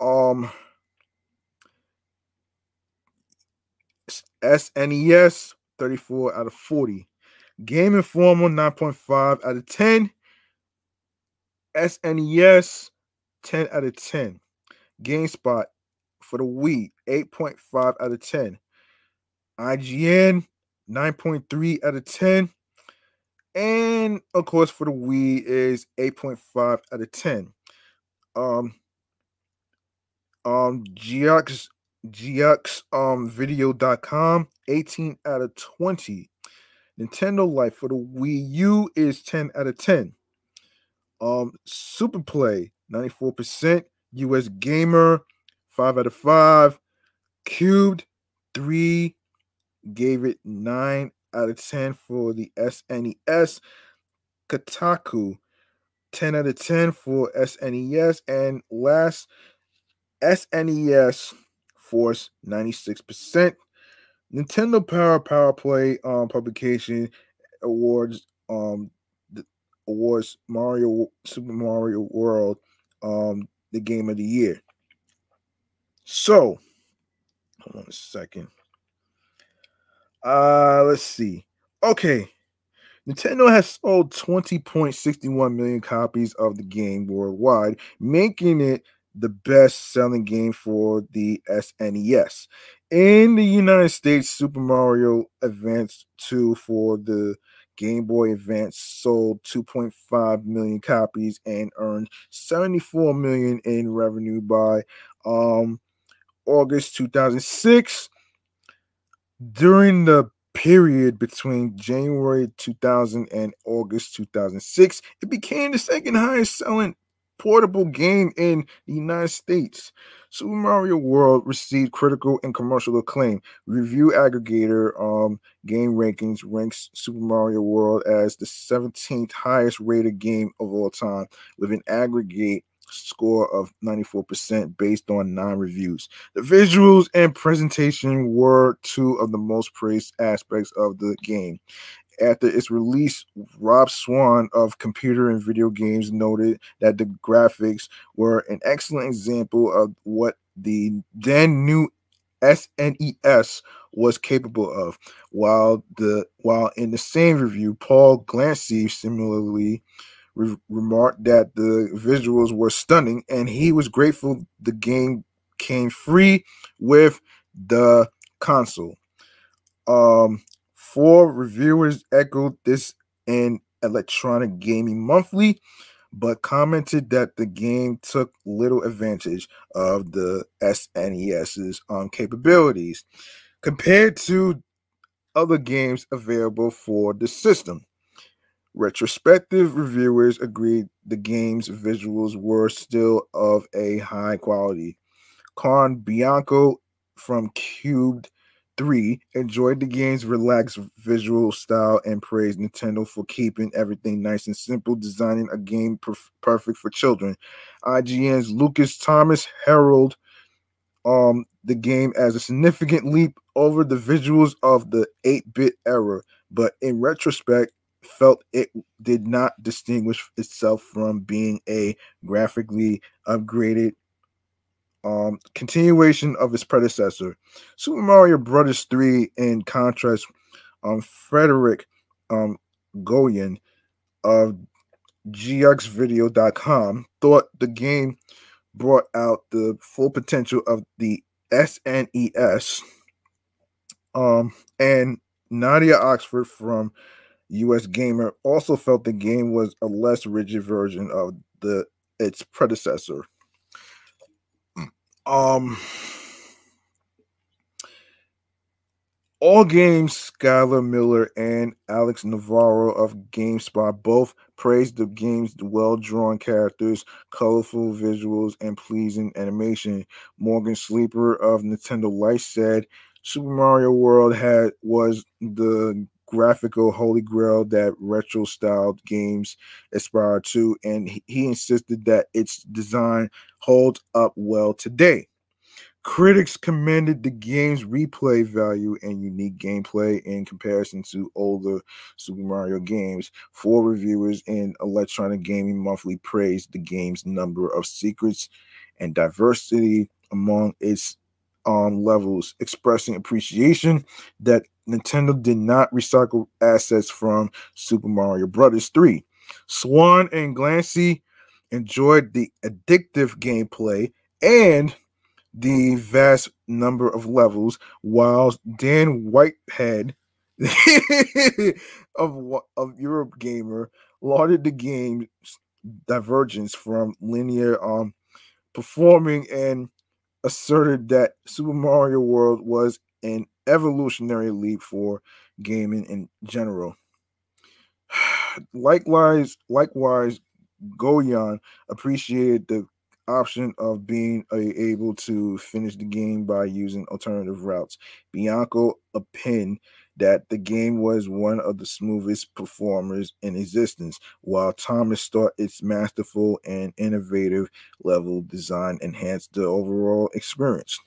Um SNES, 34 out of 40. Game Informer, 9.5 out of 10. SNES, 10 out of 10. GameSpot for the Wii, 8.5 out of 10. IGN, 9.3 out of 10. And of course, for the Wii is 8.5 out of 10. Um, um, GX, GX, um, video.com, 18 out of 20. Nintendo Life for the Wii U is 10 out of 10. Um, Super Play, 94%. US Gamer, 5 out of 5. Cubed, 3. Gave it 9 out of 10 for the SNES. Kotaku, 10 out of 10 for SNES. And last, SNES Force, 96%. Nintendo Power Power Play um, publication awards um awards Mario Super Mario World um the game of the year. So hold on a second. Uh let's see. Okay. Nintendo has sold 20.61 million copies of the game worldwide, making it the best selling game for the SNES. In the United States, Super Mario Advance 2 for the Game Boy Advance sold 2.5 million copies and earned 74 million in revenue by um, August 2006. During the period between January 2000 and August 2006, it became the second highest selling portable game in the United States. Super Mario World received critical and commercial acclaim. Review aggregator um, GameRankings ranks Super Mario World as the 17th highest rated game of all time, with an aggregate score of 94% based on nine reviews. The visuals and presentation were two of the most praised aspects of the game after its release, Rob Swan of Computer and Video Games noted that the graphics were an excellent example of what the then new SNES was capable of. While the while in the same review, Paul Glancy similarly re- remarked that the visuals were stunning, and he was grateful the game came free with the console. Um, Four reviewers echoed this in Electronic Gaming Monthly, but commented that the game took little advantage of the SNES's um, capabilities compared to other games available for the system. Retrospective reviewers agreed the game's visuals were still of a high quality. Con Bianco from Cubed 3 enjoyed the game's relaxed visual style and praised Nintendo for keeping everything nice and simple, designing a game perf- perfect for children. IGN's Lucas Thomas heralded um, the game as a significant leap over the visuals of the 8-bit era, but in retrospect, felt it did not distinguish itself from being a graphically upgraded um, continuation of its predecessor. Super Mario Brothers 3, in contrast, um, Frederick um, Goyon of GXVideo.com thought the game brought out the full potential of the SNES. Um, and Nadia Oxford from US Gamer also felt the game was a less rigid version of the its predecessor. Um, all games, Skyler Miller and Alex Navarro of GameSpot both praised the game's well drawn characters, colorful visuals, and pleasing animation. Morgan Sleeper of Nintendo Life said Super Mario World had was the graphical holy grail that retro styled games aspire to, and he, insisted that its design holds up well today. Critics commended the game's replay value and unique gameplay in comparison to older Super Mario games. Four reviewers in Electronic Gaming Monthly praised the game's number of secrets and diversity among its um, levels, expressing appreciation that Nintendo did not recycle assets from Super Mario Brothers 3. Swan and Glancy enjoyed the addictive gameplay and the vast number of levels, while Dan Whitehead of of Eurogamer lauded the game's divergence from linear um performing and asserted that Super Mario World was an evolutionary leap for gaming in general. likewise, likewise, Goyon appreciated the option of being able to finish the game by using alternative routes. Bianco opined that the game was one of the smoothest performers in existence, while Thomas thought its masterful and innovative level design enhanced the overall experience.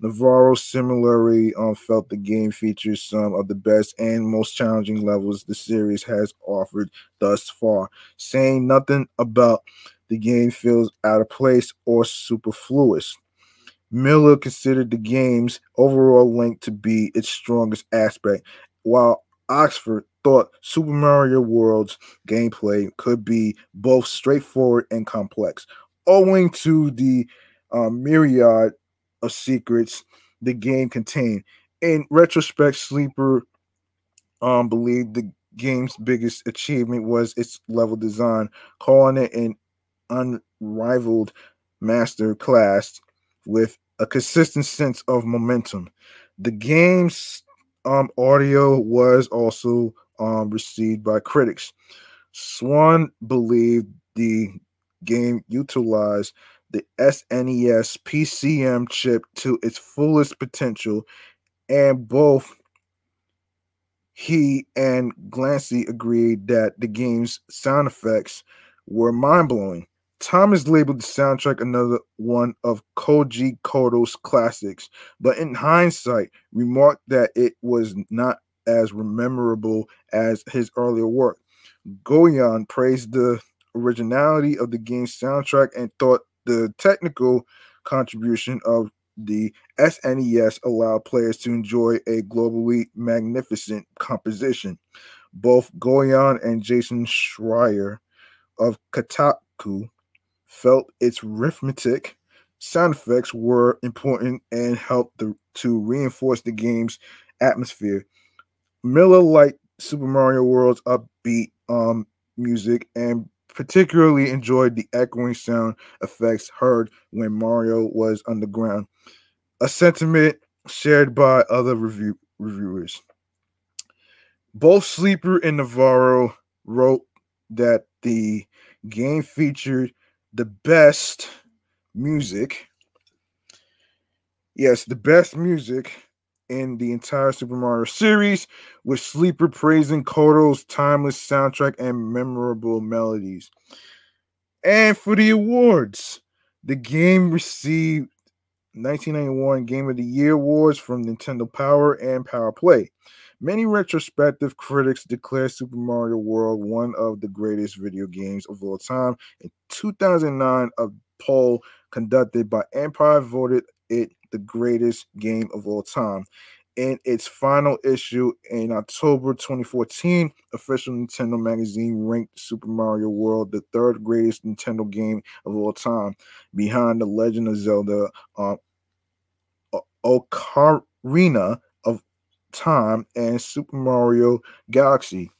Navarro similarly um, felt the game features some of the best and most challenging levels the series has offered thus far, saying nothing about the game feels out of place or superfluous. Miller considered the game's overall length to be its strongest aspect, while Oxford thought Super Mario World's gameplay could be both straightforward and complex, owing to the um, myriad of secrets the game contained. In retrospect, Sleeper um, believed the game's biggest achievement was its level design, calling it an unrivaled master class with a consistent sense of momentum. The game's um, audio was also um, received by critics. Swan believed the game utilized the SNES PCM chip to its fullest potential, and both he and Glancy agreed that the game's sound effects were mind blowing. Thomas labeled the soundtrack another one of Koji Kondo's classics, but in hindsight, remarked that it was not as memorable as his earlier work. Goyon praised the originality of the game's soundtrack and thought the technical contribution of the SNES allowed players to enjoy a globally magnificent composition. Both Goyon and Jason Schreier of Kotaku felt its arithmetic sound effects were important and helped the, to reinforce the game's atmosphere. Miller liked Super Mario World's upbeat um, music and particularly enjoyed the echoing sound effects heard when Mario was underground, a sentiment shared by other review, reviewers. Both Sleeper and Navarro wrote that the game featured the best music. Yes, the best music in the entire Super Mario series, with Sleeper praising Kondo's timeless soundtrack and memorable melodies. And for the awards, the game received 1991 Game of the Year awards from Nintendo Power and Power Play. Many retrospective critics declare Super Mario World one of the greatest video games of all time. In 2009, a poll conducted by Empire voted it the greatest game of all time. In its final issue in October 2014, official Nintendo magazine ranked Super Mario World the third greatest Nintendo game of all time, behind The Legend of Zelda um, Ocarina of time and Super Mario Galaxy.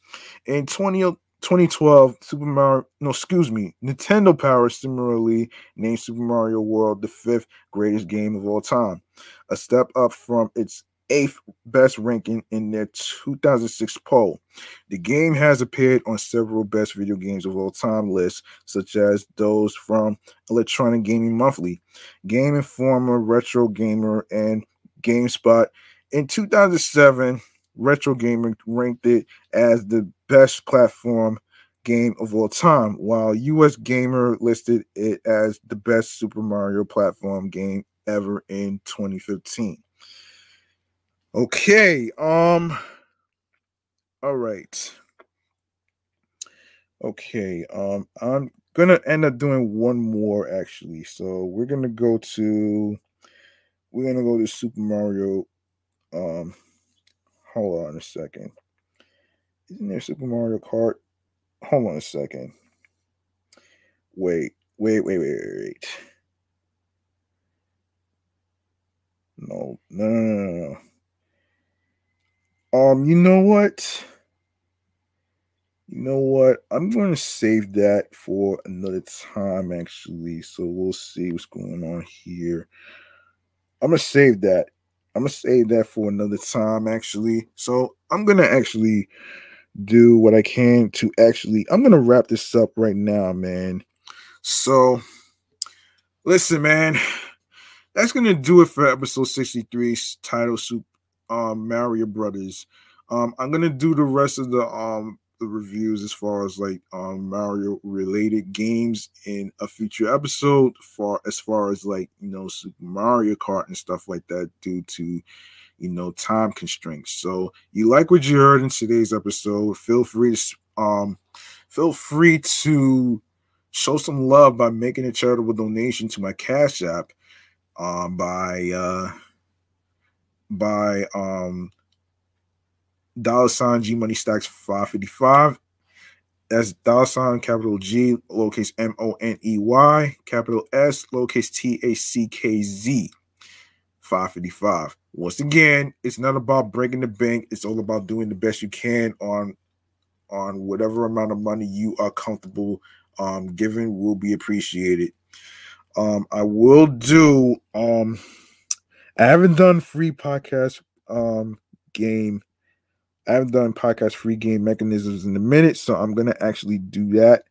In 20, 2012, Super Mario, no, excuse me, Nintendo Power similarly named Super Mario World the fifth greatest game of all time, a step up from its eighth best ranking in their 2006 poll. The game has appeared on several best video games of all time lists, such as those from Electronic Gaming Monthly, Game Informer, Retro Gamer, and GameSpot in 2007, Retro Gamer ranked it as the best platform game of all time, while US Gamer listed it as the best Super Mario platform game ever in 2015. Okay, um all right. Okay, um I'm gonna end up doing one more actually. So we're gonna go to we're gonna go to Super Mario. Um hold on a second. Isn't there Super Mario Kart? Hold on a second. Wait, wait, wait, wait, wait. No, no, no, no, no. Um, you know what? You know what? I'm going to save that for another time, actually. So we'll see what's going on here. I'm going to save that. I'm to save that for another time, actually. So I'm to actually do what I can to actually, I'm to wrap this up right now, man. So listen, man that's gonna do it for episode 63 title soup um mario brothers um i'm gonna do the rest of the um the reviews as far as like um mario related games in a future episode for as far as like you know super mario kart and stuff like that due to you know time constraints. So you like what you heard in today's episode feel free to um feel free to show some love by making a charitable donation to my cash app um, by uh, by um, dollar sign G Money Stacks 555. That's dollar sign capital G lowercase M O N E Y capital S lowercase T A C K Z 555. Once again, it's not about breaking the bank. It's all about doing the best you can on on whatever amount of money you are comfortable um, giving will be appreciated. Um, I will do. Um, I haven't done free podcast um game. I haven't done podcast free game mechanisms in a minute, so I'm gonna actually do that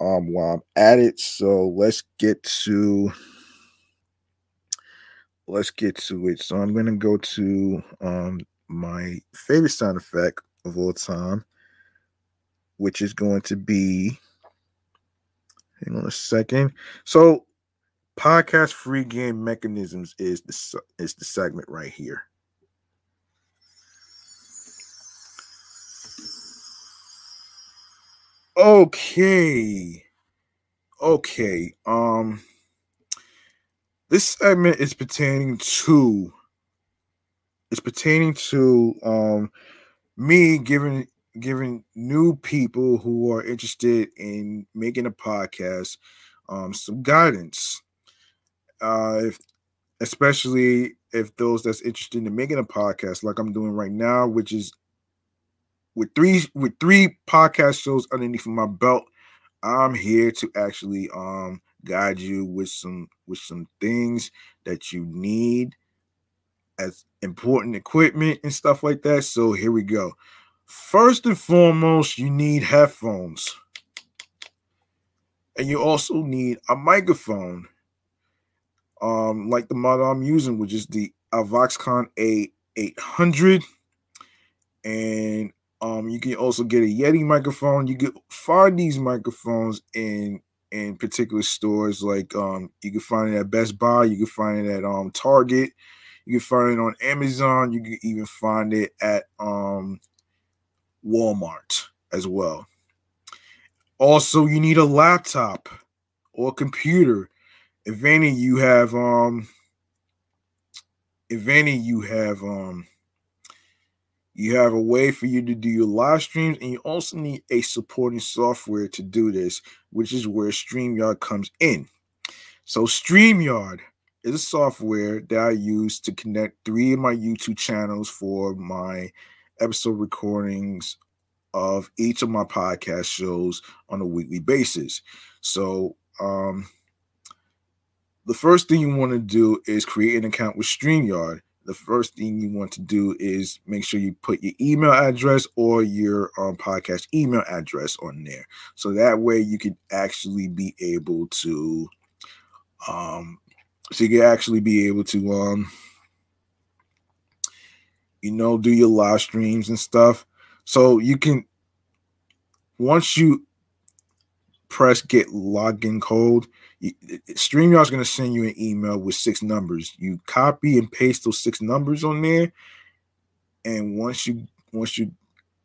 um while I'm at it. So let's get to let's get to it. So I'm gonna go to um my favorite sound effect of all time, which is going to be hang on a second. So podcast free game mechanisms is the is the segment right here. Okay. Okay. Um this segment is pertaining to it's pertaining to um me giving giving new people who are interested in making a podcast um some guidance uh, if, especially if those that's interested in making a podcast like I'm doing right now, which is with three with three podcast shows underneath my belt, I'm here to actually um guide you with some with some things that you need as important equipment and stuff like that. So here we go. First and foremost, you need headphones. And you also need a microphone um, like the model I'm using, which is the Avoxcon A800. And um, you can also get a Yeti microphone. You can find these microphones in in particular stores. Like um, you can find it at Best Buy. You can find it at um Target. You can find it on Amazon. You can even find it at um Walmart as well. Also, you need a laptop or computer if any you have um if any you have um you have a way for you to do your live streams and you also need a supporting software to do this which is where StreamYard comes in so StreamYard is a software that I use to connect three of my YouTube channels for my episode recordings of each of my podcast shows on a weekly basis so um the first thing you want to do is create an account with StreamYard. The first thing you want to do is make sure you put your email address or your um, podcast email address on there. So that way you can actually be able to, um, so you can actually be able to, um, you know, do your live streams and stuff. So you can once you press get login code, StreamYard's going to send you an email with six numbers. You copy and paste those six numbers on there, and once you once you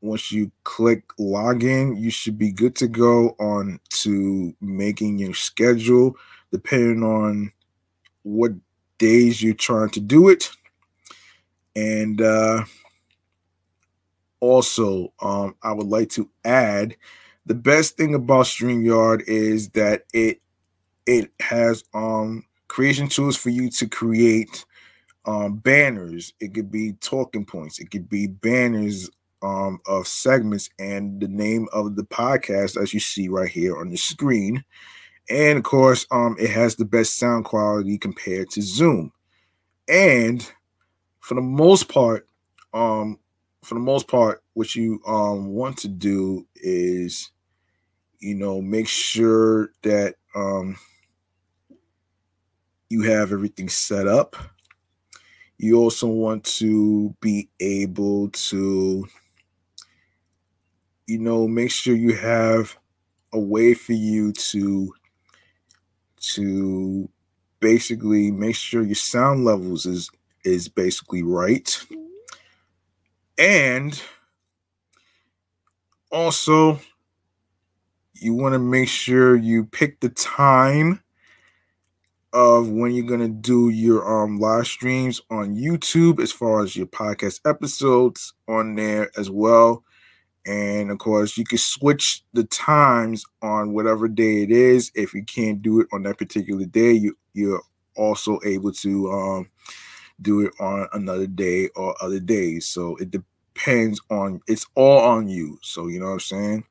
once you click login, you should be good to go on to making your schedule, depending on what days you're trying to do it. And uh, also, um, I would like to add the best thing about StreamYard is that it it has um creation tools for you to create um banners. It could be talking points, it could be banners um of segments and the name of the podcast as you see right here on the screen. And of course, um it has the best sound quality compared to Zoom. And for the most part, um for the most part, what you um want to do is you know make sure that um you have everything set up. You also want to be able to, you know, make sure you have a way for you to to basically make sure your sound levels is is basically right. And also you want to make sure you pick the time of when you're gonna do your um live streams on YouTube as far as your podcast episodes on there as well. And of course, you can switch the times on whatever day it is. If you can't do it on that particular day, you you're also able to um do it on another day or other days. So it depends on it's all on you. So you know what I'm saying?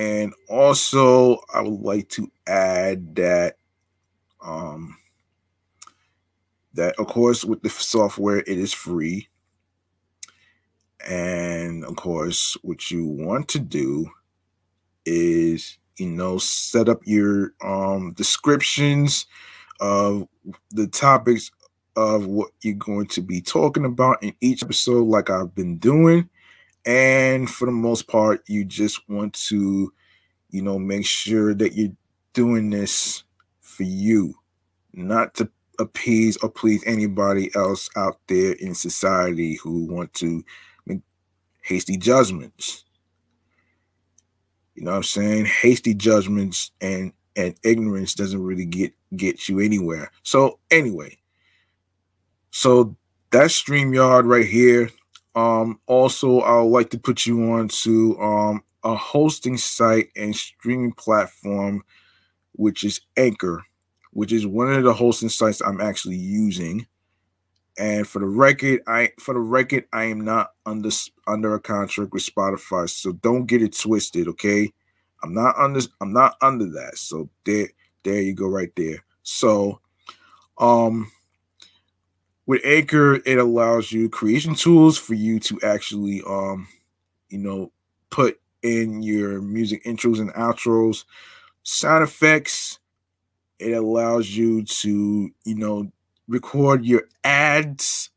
And also, I would like to add that, um, that of course, with the software, it is free. And of course, what you want to do is, you know, set up your um, descriptions of the topics of what you're going to be talking about in each episode, like I've been doing and for the most part you just want to you know make sure that you're doing this for you not to appease or please anybody else out there in society who want to make hasty judgments. You know what i'm saying? Hasty judgments and and ignorance doesn't really get get you anywhere. So anyway. So that's StreamYard right here um, also, I would like to put you on to um, a hosting site and streaming platform, which is Anchor, which is one of the hosting sites I'm actually using. And for the record, I for the record, I am not under under a contract with Spotify, so don't get it twisted, okay? I'm not under I'm not under that. So there there you go right there. So um with Anchor, it allows you creation tools for you to actually, um, you know, put in your music intros and outros, sound effects. It allows you to, you know, record your ads,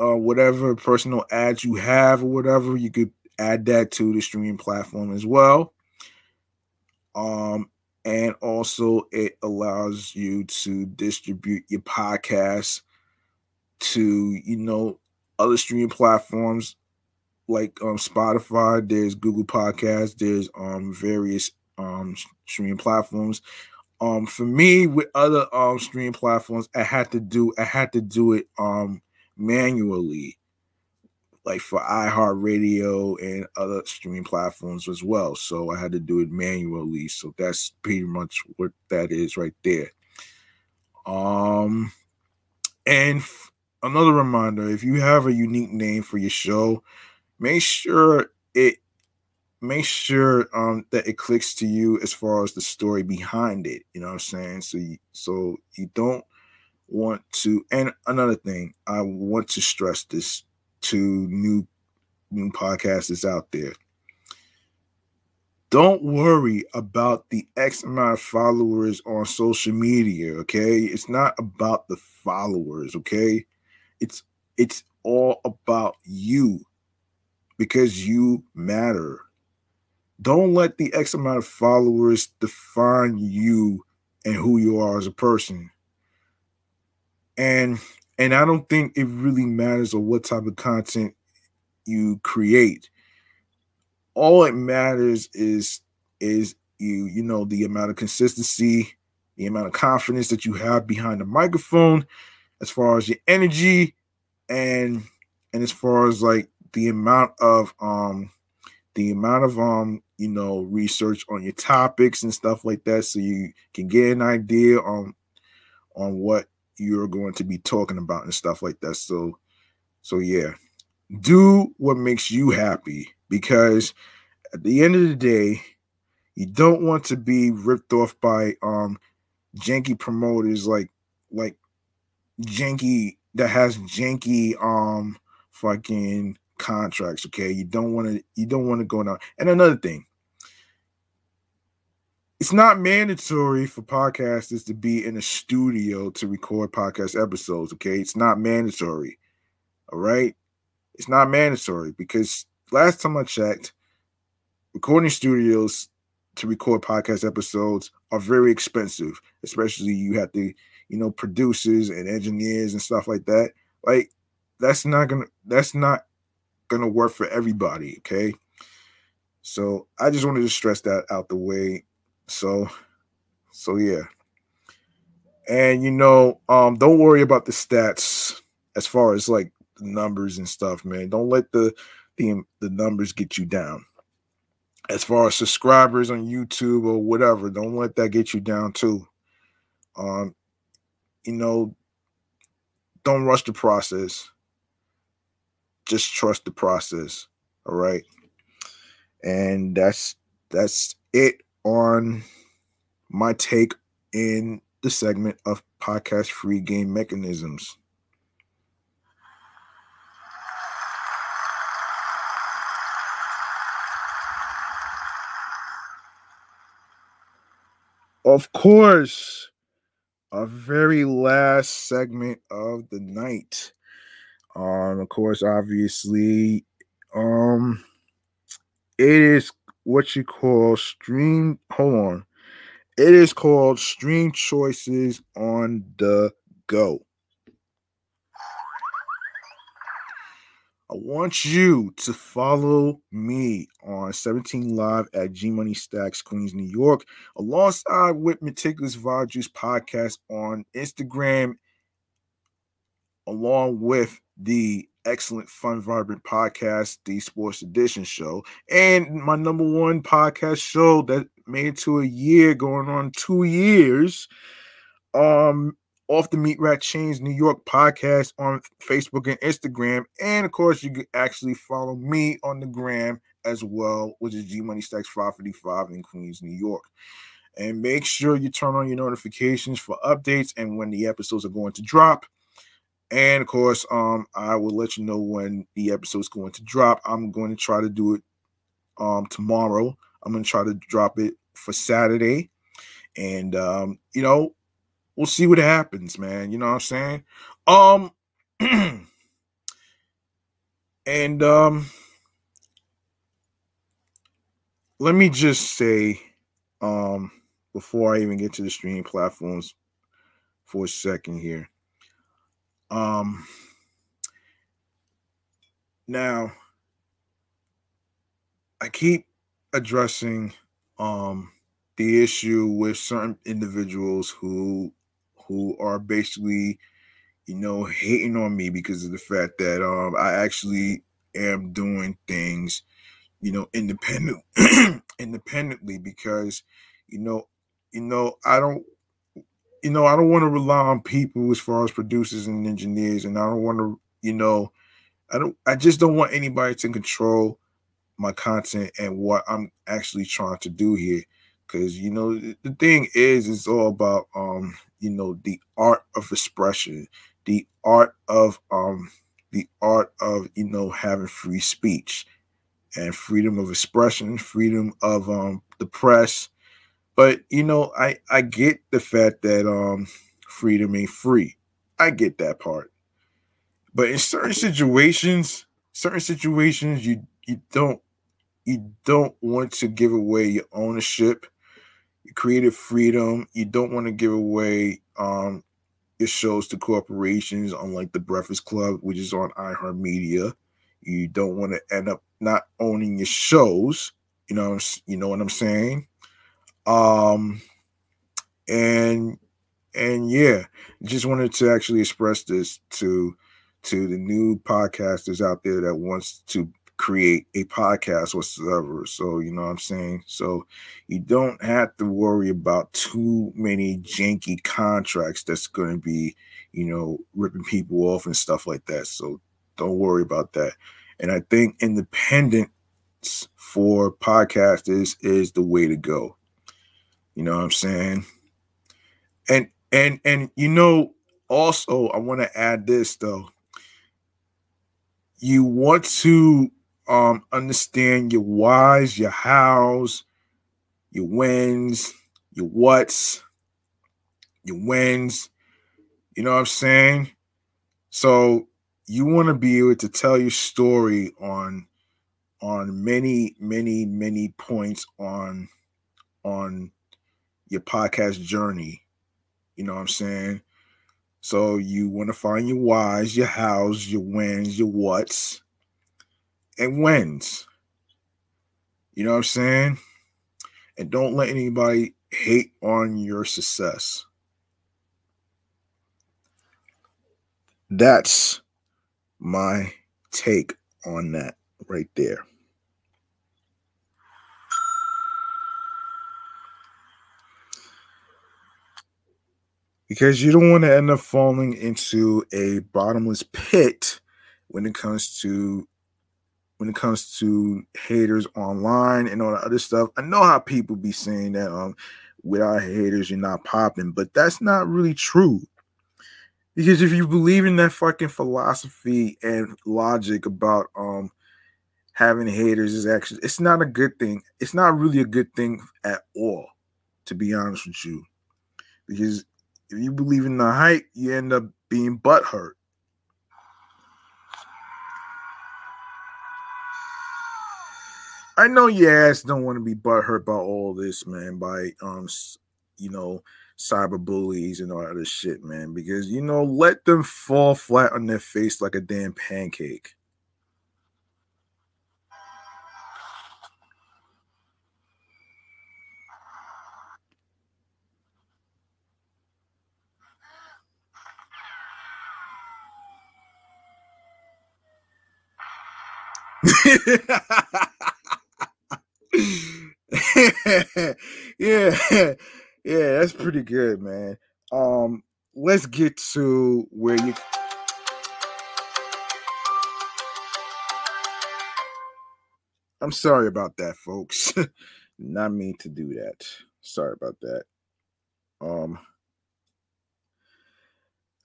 uh, whatever personal ads you have, or whatever. You could add that to the streaming platform as well. Um, and also it allows you to distribute your podcast to you know other streaming platforms like um, Spotify. There's Google Podcasts. There's um various um streaming platforms. Um, for me, with other um streaming platforms, I had to do I had to do it um manually, like for iHeartRadio and other streaming platforms as well. So I had to do it manually. So that's pretty much what that is right there. Um, and another reminder if you have a unique name for your show make sure it make sure um that it clicks to you as far as the story behind it you know what i'm saying so you so you don't want to and another thing i want to stress this to new new podcasters out there don't worry about the X amount of followers on social media, okay? It's not about the followers, okay? It's it's all about you because you matter. Don't let the X amount of followers define you and who you are as a person. And and I don't think it really matters on what type of content you create. All it matters is is you you know the amount of consistency, the amount of confidence that you have behind the microphone, as far as your energy, and and as far as like the amount of um the amount of um you know research on your topics and stuff like that so you can get an idea on on what you're going to be talking about and stuff like that. So so yeah. Do what makes you happy because at the end of the day you don't want to be ripped off by um janky promoters like like janky that has janky um fucking contracts okay? You don't want to you don't want to go now and another thing it's not mandatory for podcasters to be in a studio to record podcast episodes okay? It's not mandatory all right? It's not mandatory because last time i checked recording studios to record podcast episodes are very expensive especially you have to you know producers and engineers and stuff like that like that's not gonna that's not gonna work for everybody okay? So i just wanted to stress that out the way so so yeah. And you know um don't worry about the stats as far as like numbers and stuff man. Don't let the the, the numbers get you down. As far as subscribers on youtube or whatever don't let that get you down too. Um you know don't rush the process. Just trust the process all right? And that's that's it on my take in the segment of podcast free game mechanisms. Of course our very last segment of the night um, of course, obviously, um, it is what you call stream. Hold on, it is called stream choices on the go. I want you to follow me on 17 Live at G Money Stacks, Queens, New York, alongside with Meticulous Vibe Juice Podcast on Instagram, along with the excellent fun vibrant podcast the sports edition show and my number one podcast show that made it to a year going on two years. Um off the meat rat chains new york podcast on facebook and instagram and of course you can actually follow me on the gram as well which is g money stacks 555 in queens new york and make sure you turn on your notifications for updates and when the episodes are going to drop and of course, um, I will let you know when the episode is going to drop. I'm going to try to do it um tomorrow. I'm going to try to drop it for Saturday. And um, you know, we'll see what happens, man. You know what I'm saying? Um and um let me just say um before I even get to the streaming platforms for a second here. Um, now, I keep addressing um, the issue with certain individuals who who are basically, you know, hating on me because of the fact that um, I actually am doing things, you know, independent independently because, you know, you know, I don't you know, I don't want to rely on people as far as producers and engineers, and I don't want to, you know, I don't, I just don't want anybody to control my content and what I'm actually trying to do here. Because you know, the thing is, it's all about, um, you know, the art of expression, the art of, um, the art of, you know, having free speech and freedom of expression, freedom of um the press, but you know, I I get the fact that um freedom ain't free. I get that part. But in certain situations, certain situations, you you don't you don't want to give away your ownership, creative freedom. You don't want to give away um your shows to corporations, unlike the Breakfast Club, which is on iHeartMedia. You don't want to end up not owning your shows. You know, you know what I'm saying. Um, and and yeah, just wanted to actually express this to to the new podcasters out there that wants to create a podcast whatsoever. So, you know what I'm saying? So, you don't have to worry about too many janky contracts that's going to be, you know, ripping people off and stuff like that. So, don't worry about that. And I think independence for podcasters is the way to go. You know what I'm saying? And and and you know also I want to add this though. You want to um understand your whys, your hows, your wins, your whats, your wins. You know what I'm saying? So you want to be able to tell your story on on many many many points on on your podcast journey you know what i'm saying so you want to find your whys your hows your wins your whats and wins. You know what i'm saying? And don't let anybody hate on your success. That's my take on that right there. Because you don't want to end up falling into a bottomless pit when it comes to when it comes to haters online and all the other stuff. I know how people be saying that um without haters you're not popping, but that's not really true. Because if you believe in that fucking philosophy and logic about um having haters is actually it's not a good thing. It's not really a good thing at all, to be honest with you. Because if you believe in the hype, you end up being butthurt. I know your ass don't want to be butthurt by all this, man, by um you know cyber bullies and all that shit, man. Because you know, let them fall flat on their face like a damn pancake. yeah yeah, that's pretty good, man. Um, let's get to where you. I'm sorry about that, folks. not mean to do that. Sorry about that. Um,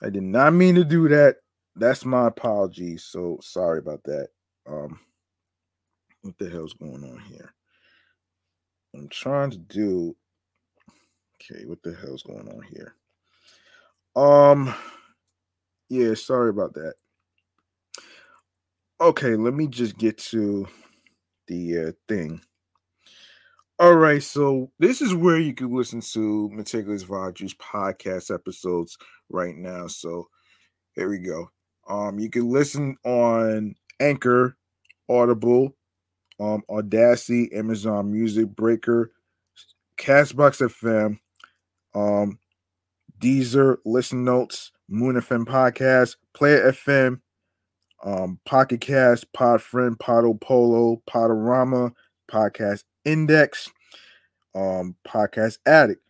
I did not mean to do that. That's my apologies. So sorry about that. Um, what the hell's going on here? I'm trying to do Okay, what the hell's going on here? Um, yeah, sorry about that. Okay, let me just get to the uh, thing. All right, so this is where you can listen to Meticulous Rogers podcast episodes right now. So here we go. Um, you can listen on Anchor, Audible, um, Audacity, Amazon Music, Breaker, Castbox FM, um, Deezer, Listen Notes, Moon FM Podcast, Player FM, um, Pocket Cast, Podfriend, Podo Polo, Podurama, Podcast Index, um, Podcast Addict,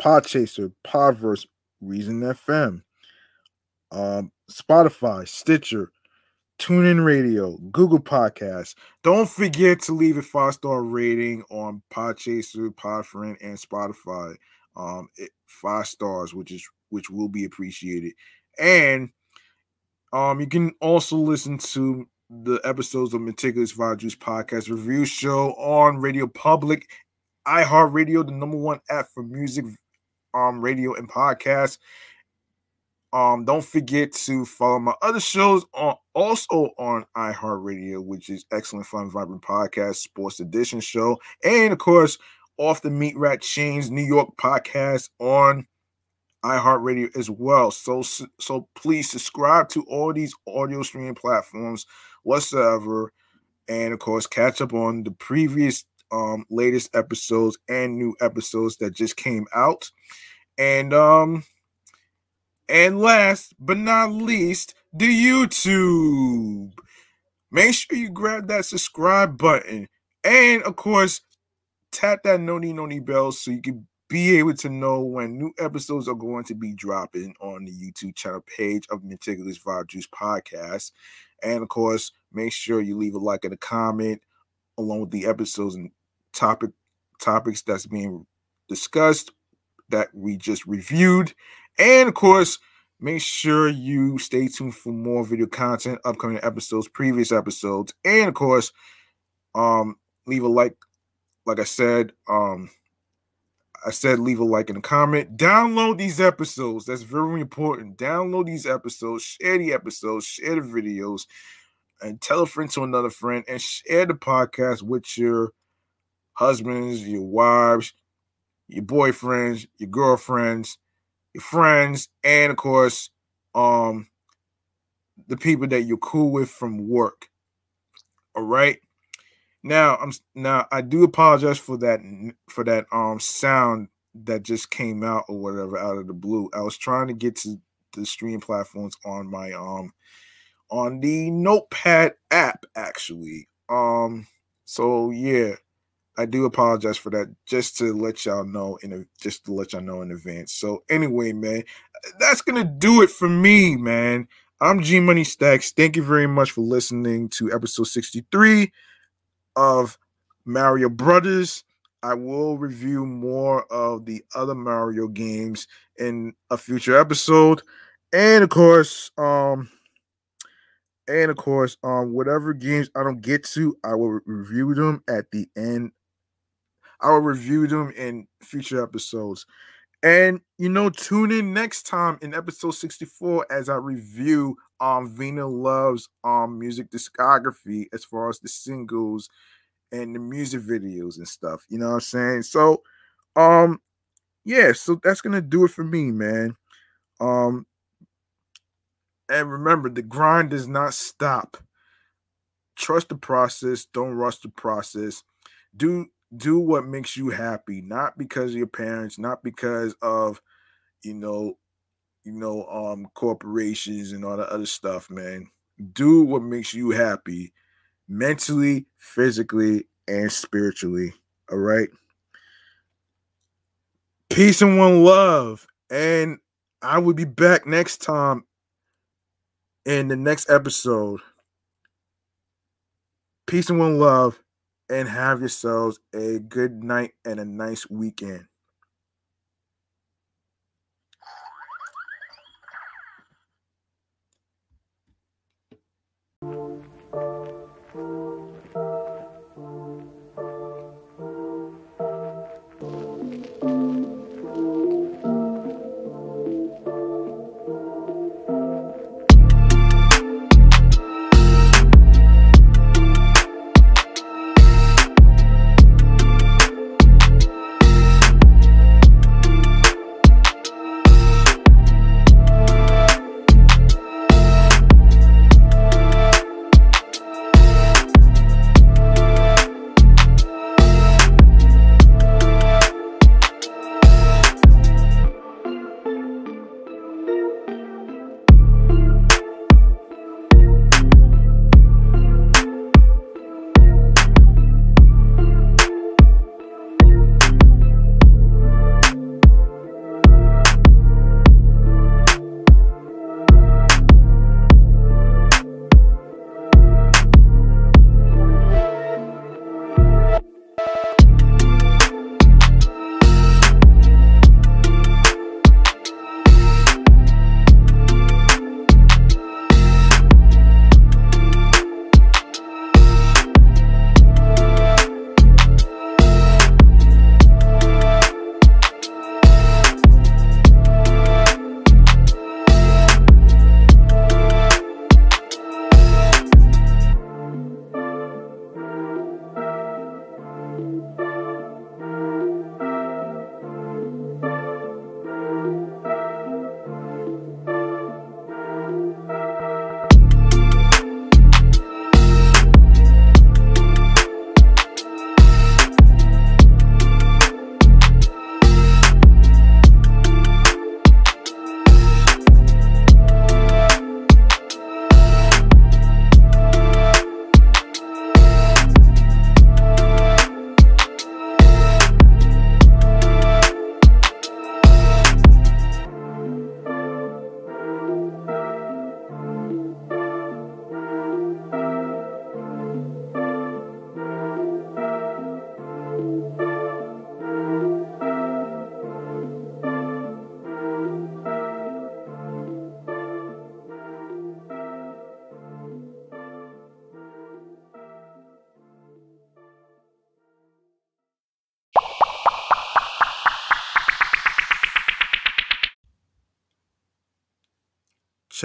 Podchaser, Podverse, Reason FM, um, Spotify, Stitcher, TuneIn Radio, Google Podcasts. Don't forget to leave a five star rating on Podchaser, Podfriend, and Spotify um, it, five stars, which is which will be appreciated. And um, you can also listen to the episodes of Meticulous Juice podcast review show on Radio Public, iHeartRadio, the number one app for music, um, radio and podcast. Um, don't forget to follow my other shows on also on iHeartRadio, which is Excellent Fun Vibrant Podcast, Sports Edition Show, and of course, off the Meat Rat Chains New York podcast on iHeartRadio as well. So so please subscribe to all these audio streaming platforms whatsoever, and of course, catch up on the previous um latest episodes and new episodes that just came out. And um and last but not least, the YouTube. Make sure you grab that subscribe button. And of course, tap that noni noni bell so you can be able to know when new episodes are going to be dropping on the YouTube channel page of Meticulous Vibe Juice Podcast. And of course, make sure you leave a like and a comment along with the episodes and topic topics that's being discussed that we just reviewed. And of course, make sure you stay tuned for more video content, upcoming episodes, previous episodes, and of course, um, leave a like. Like I said, um, I said leave a like and a comment. Download these episodes. That's very important. Download these episodes, share the episodes, share the videos, and tell a friend to another friend, and share the podcast with your husbands, your wives, your boyfriends, your girlfriends, your friends, and of course, um, the people that you're cool with from work. All right. Now I'm now I do apologize for that for that um sound that just came out or whatever out of the blue. I was trying to get to the stream platforms on my um on the notepad app actually. Um so yeah, I do apologize for that. Just to let y'all know in a, just to let y'all know in advance. So anyway, man, that's gonna do it for me, man. I'm G Money Stacks. Thank you very much for listening to episode 63 of Mario Brothers. I will review more of the other Mario games in a future episode. And of course, um, and of course, um, whatever games I don't get to, I will review them at the end I will review them in future episodes. And you know, tune in next time in episode 64 as I review um Vina Love's um music discography as far as the singles and the music videos and stuff. You know what I'm saying? So um yeah, so that's gonna do it for me, man. Um and remember the grind does not stop. Trust the process, don't rush the process. Do do what makes you happy, not because of your parents, not because of you know, you know, um, corporations and all the other stuff, man. Do what makes you happy mentally, physically, and spiritually. All right. Peace and one love. And I will be back next time in the next episode. Peace and one love and have yourselves a good night and a nice weekend.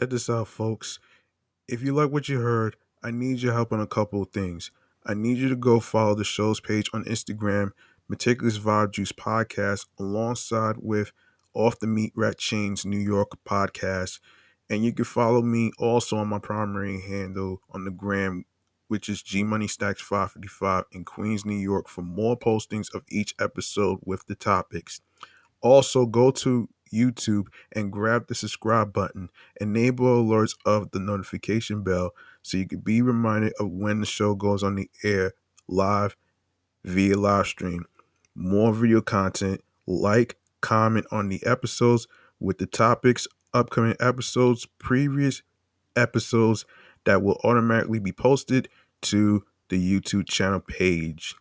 Check this out, folks. If you like what you heard, I need your help on a couple of things. I need you to go follow the show's page on Instagram, Meticulous Vibe Juice Podcast, alongside with Off the Meat Rat Chains New York podcast. And you can follow me also on my primary handle on the gram, which is G Money Stacks 555 in Queens, New York, for more postings of each episode with the topics. Also, go to YouTube and grab the subscribe button. Enable alerts of the notification bell so you can be reminded of when the show goes on the air live via live stream. More video content, like, comment on the episodes with the topics, upcoming episodes, previous episodes that will automatically be posted to the YouTube channel page.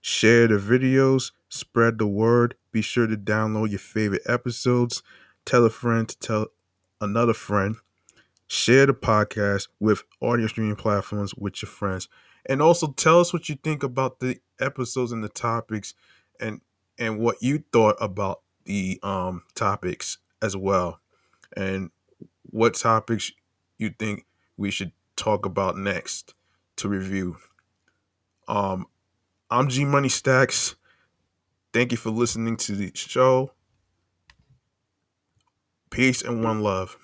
Share the videos, spread the word. Be sure to download your favorite episodes. Tell a friend to tell another friend. Share the podcast with audio streaming platforms with your friends. And also tell us what you think about the episodes and the topics and and what you thought about the um topics as well. And what topics you think we should talk about next to review. Um I'm G Money Stacks. Thank you for listening to the show. Peace and one love.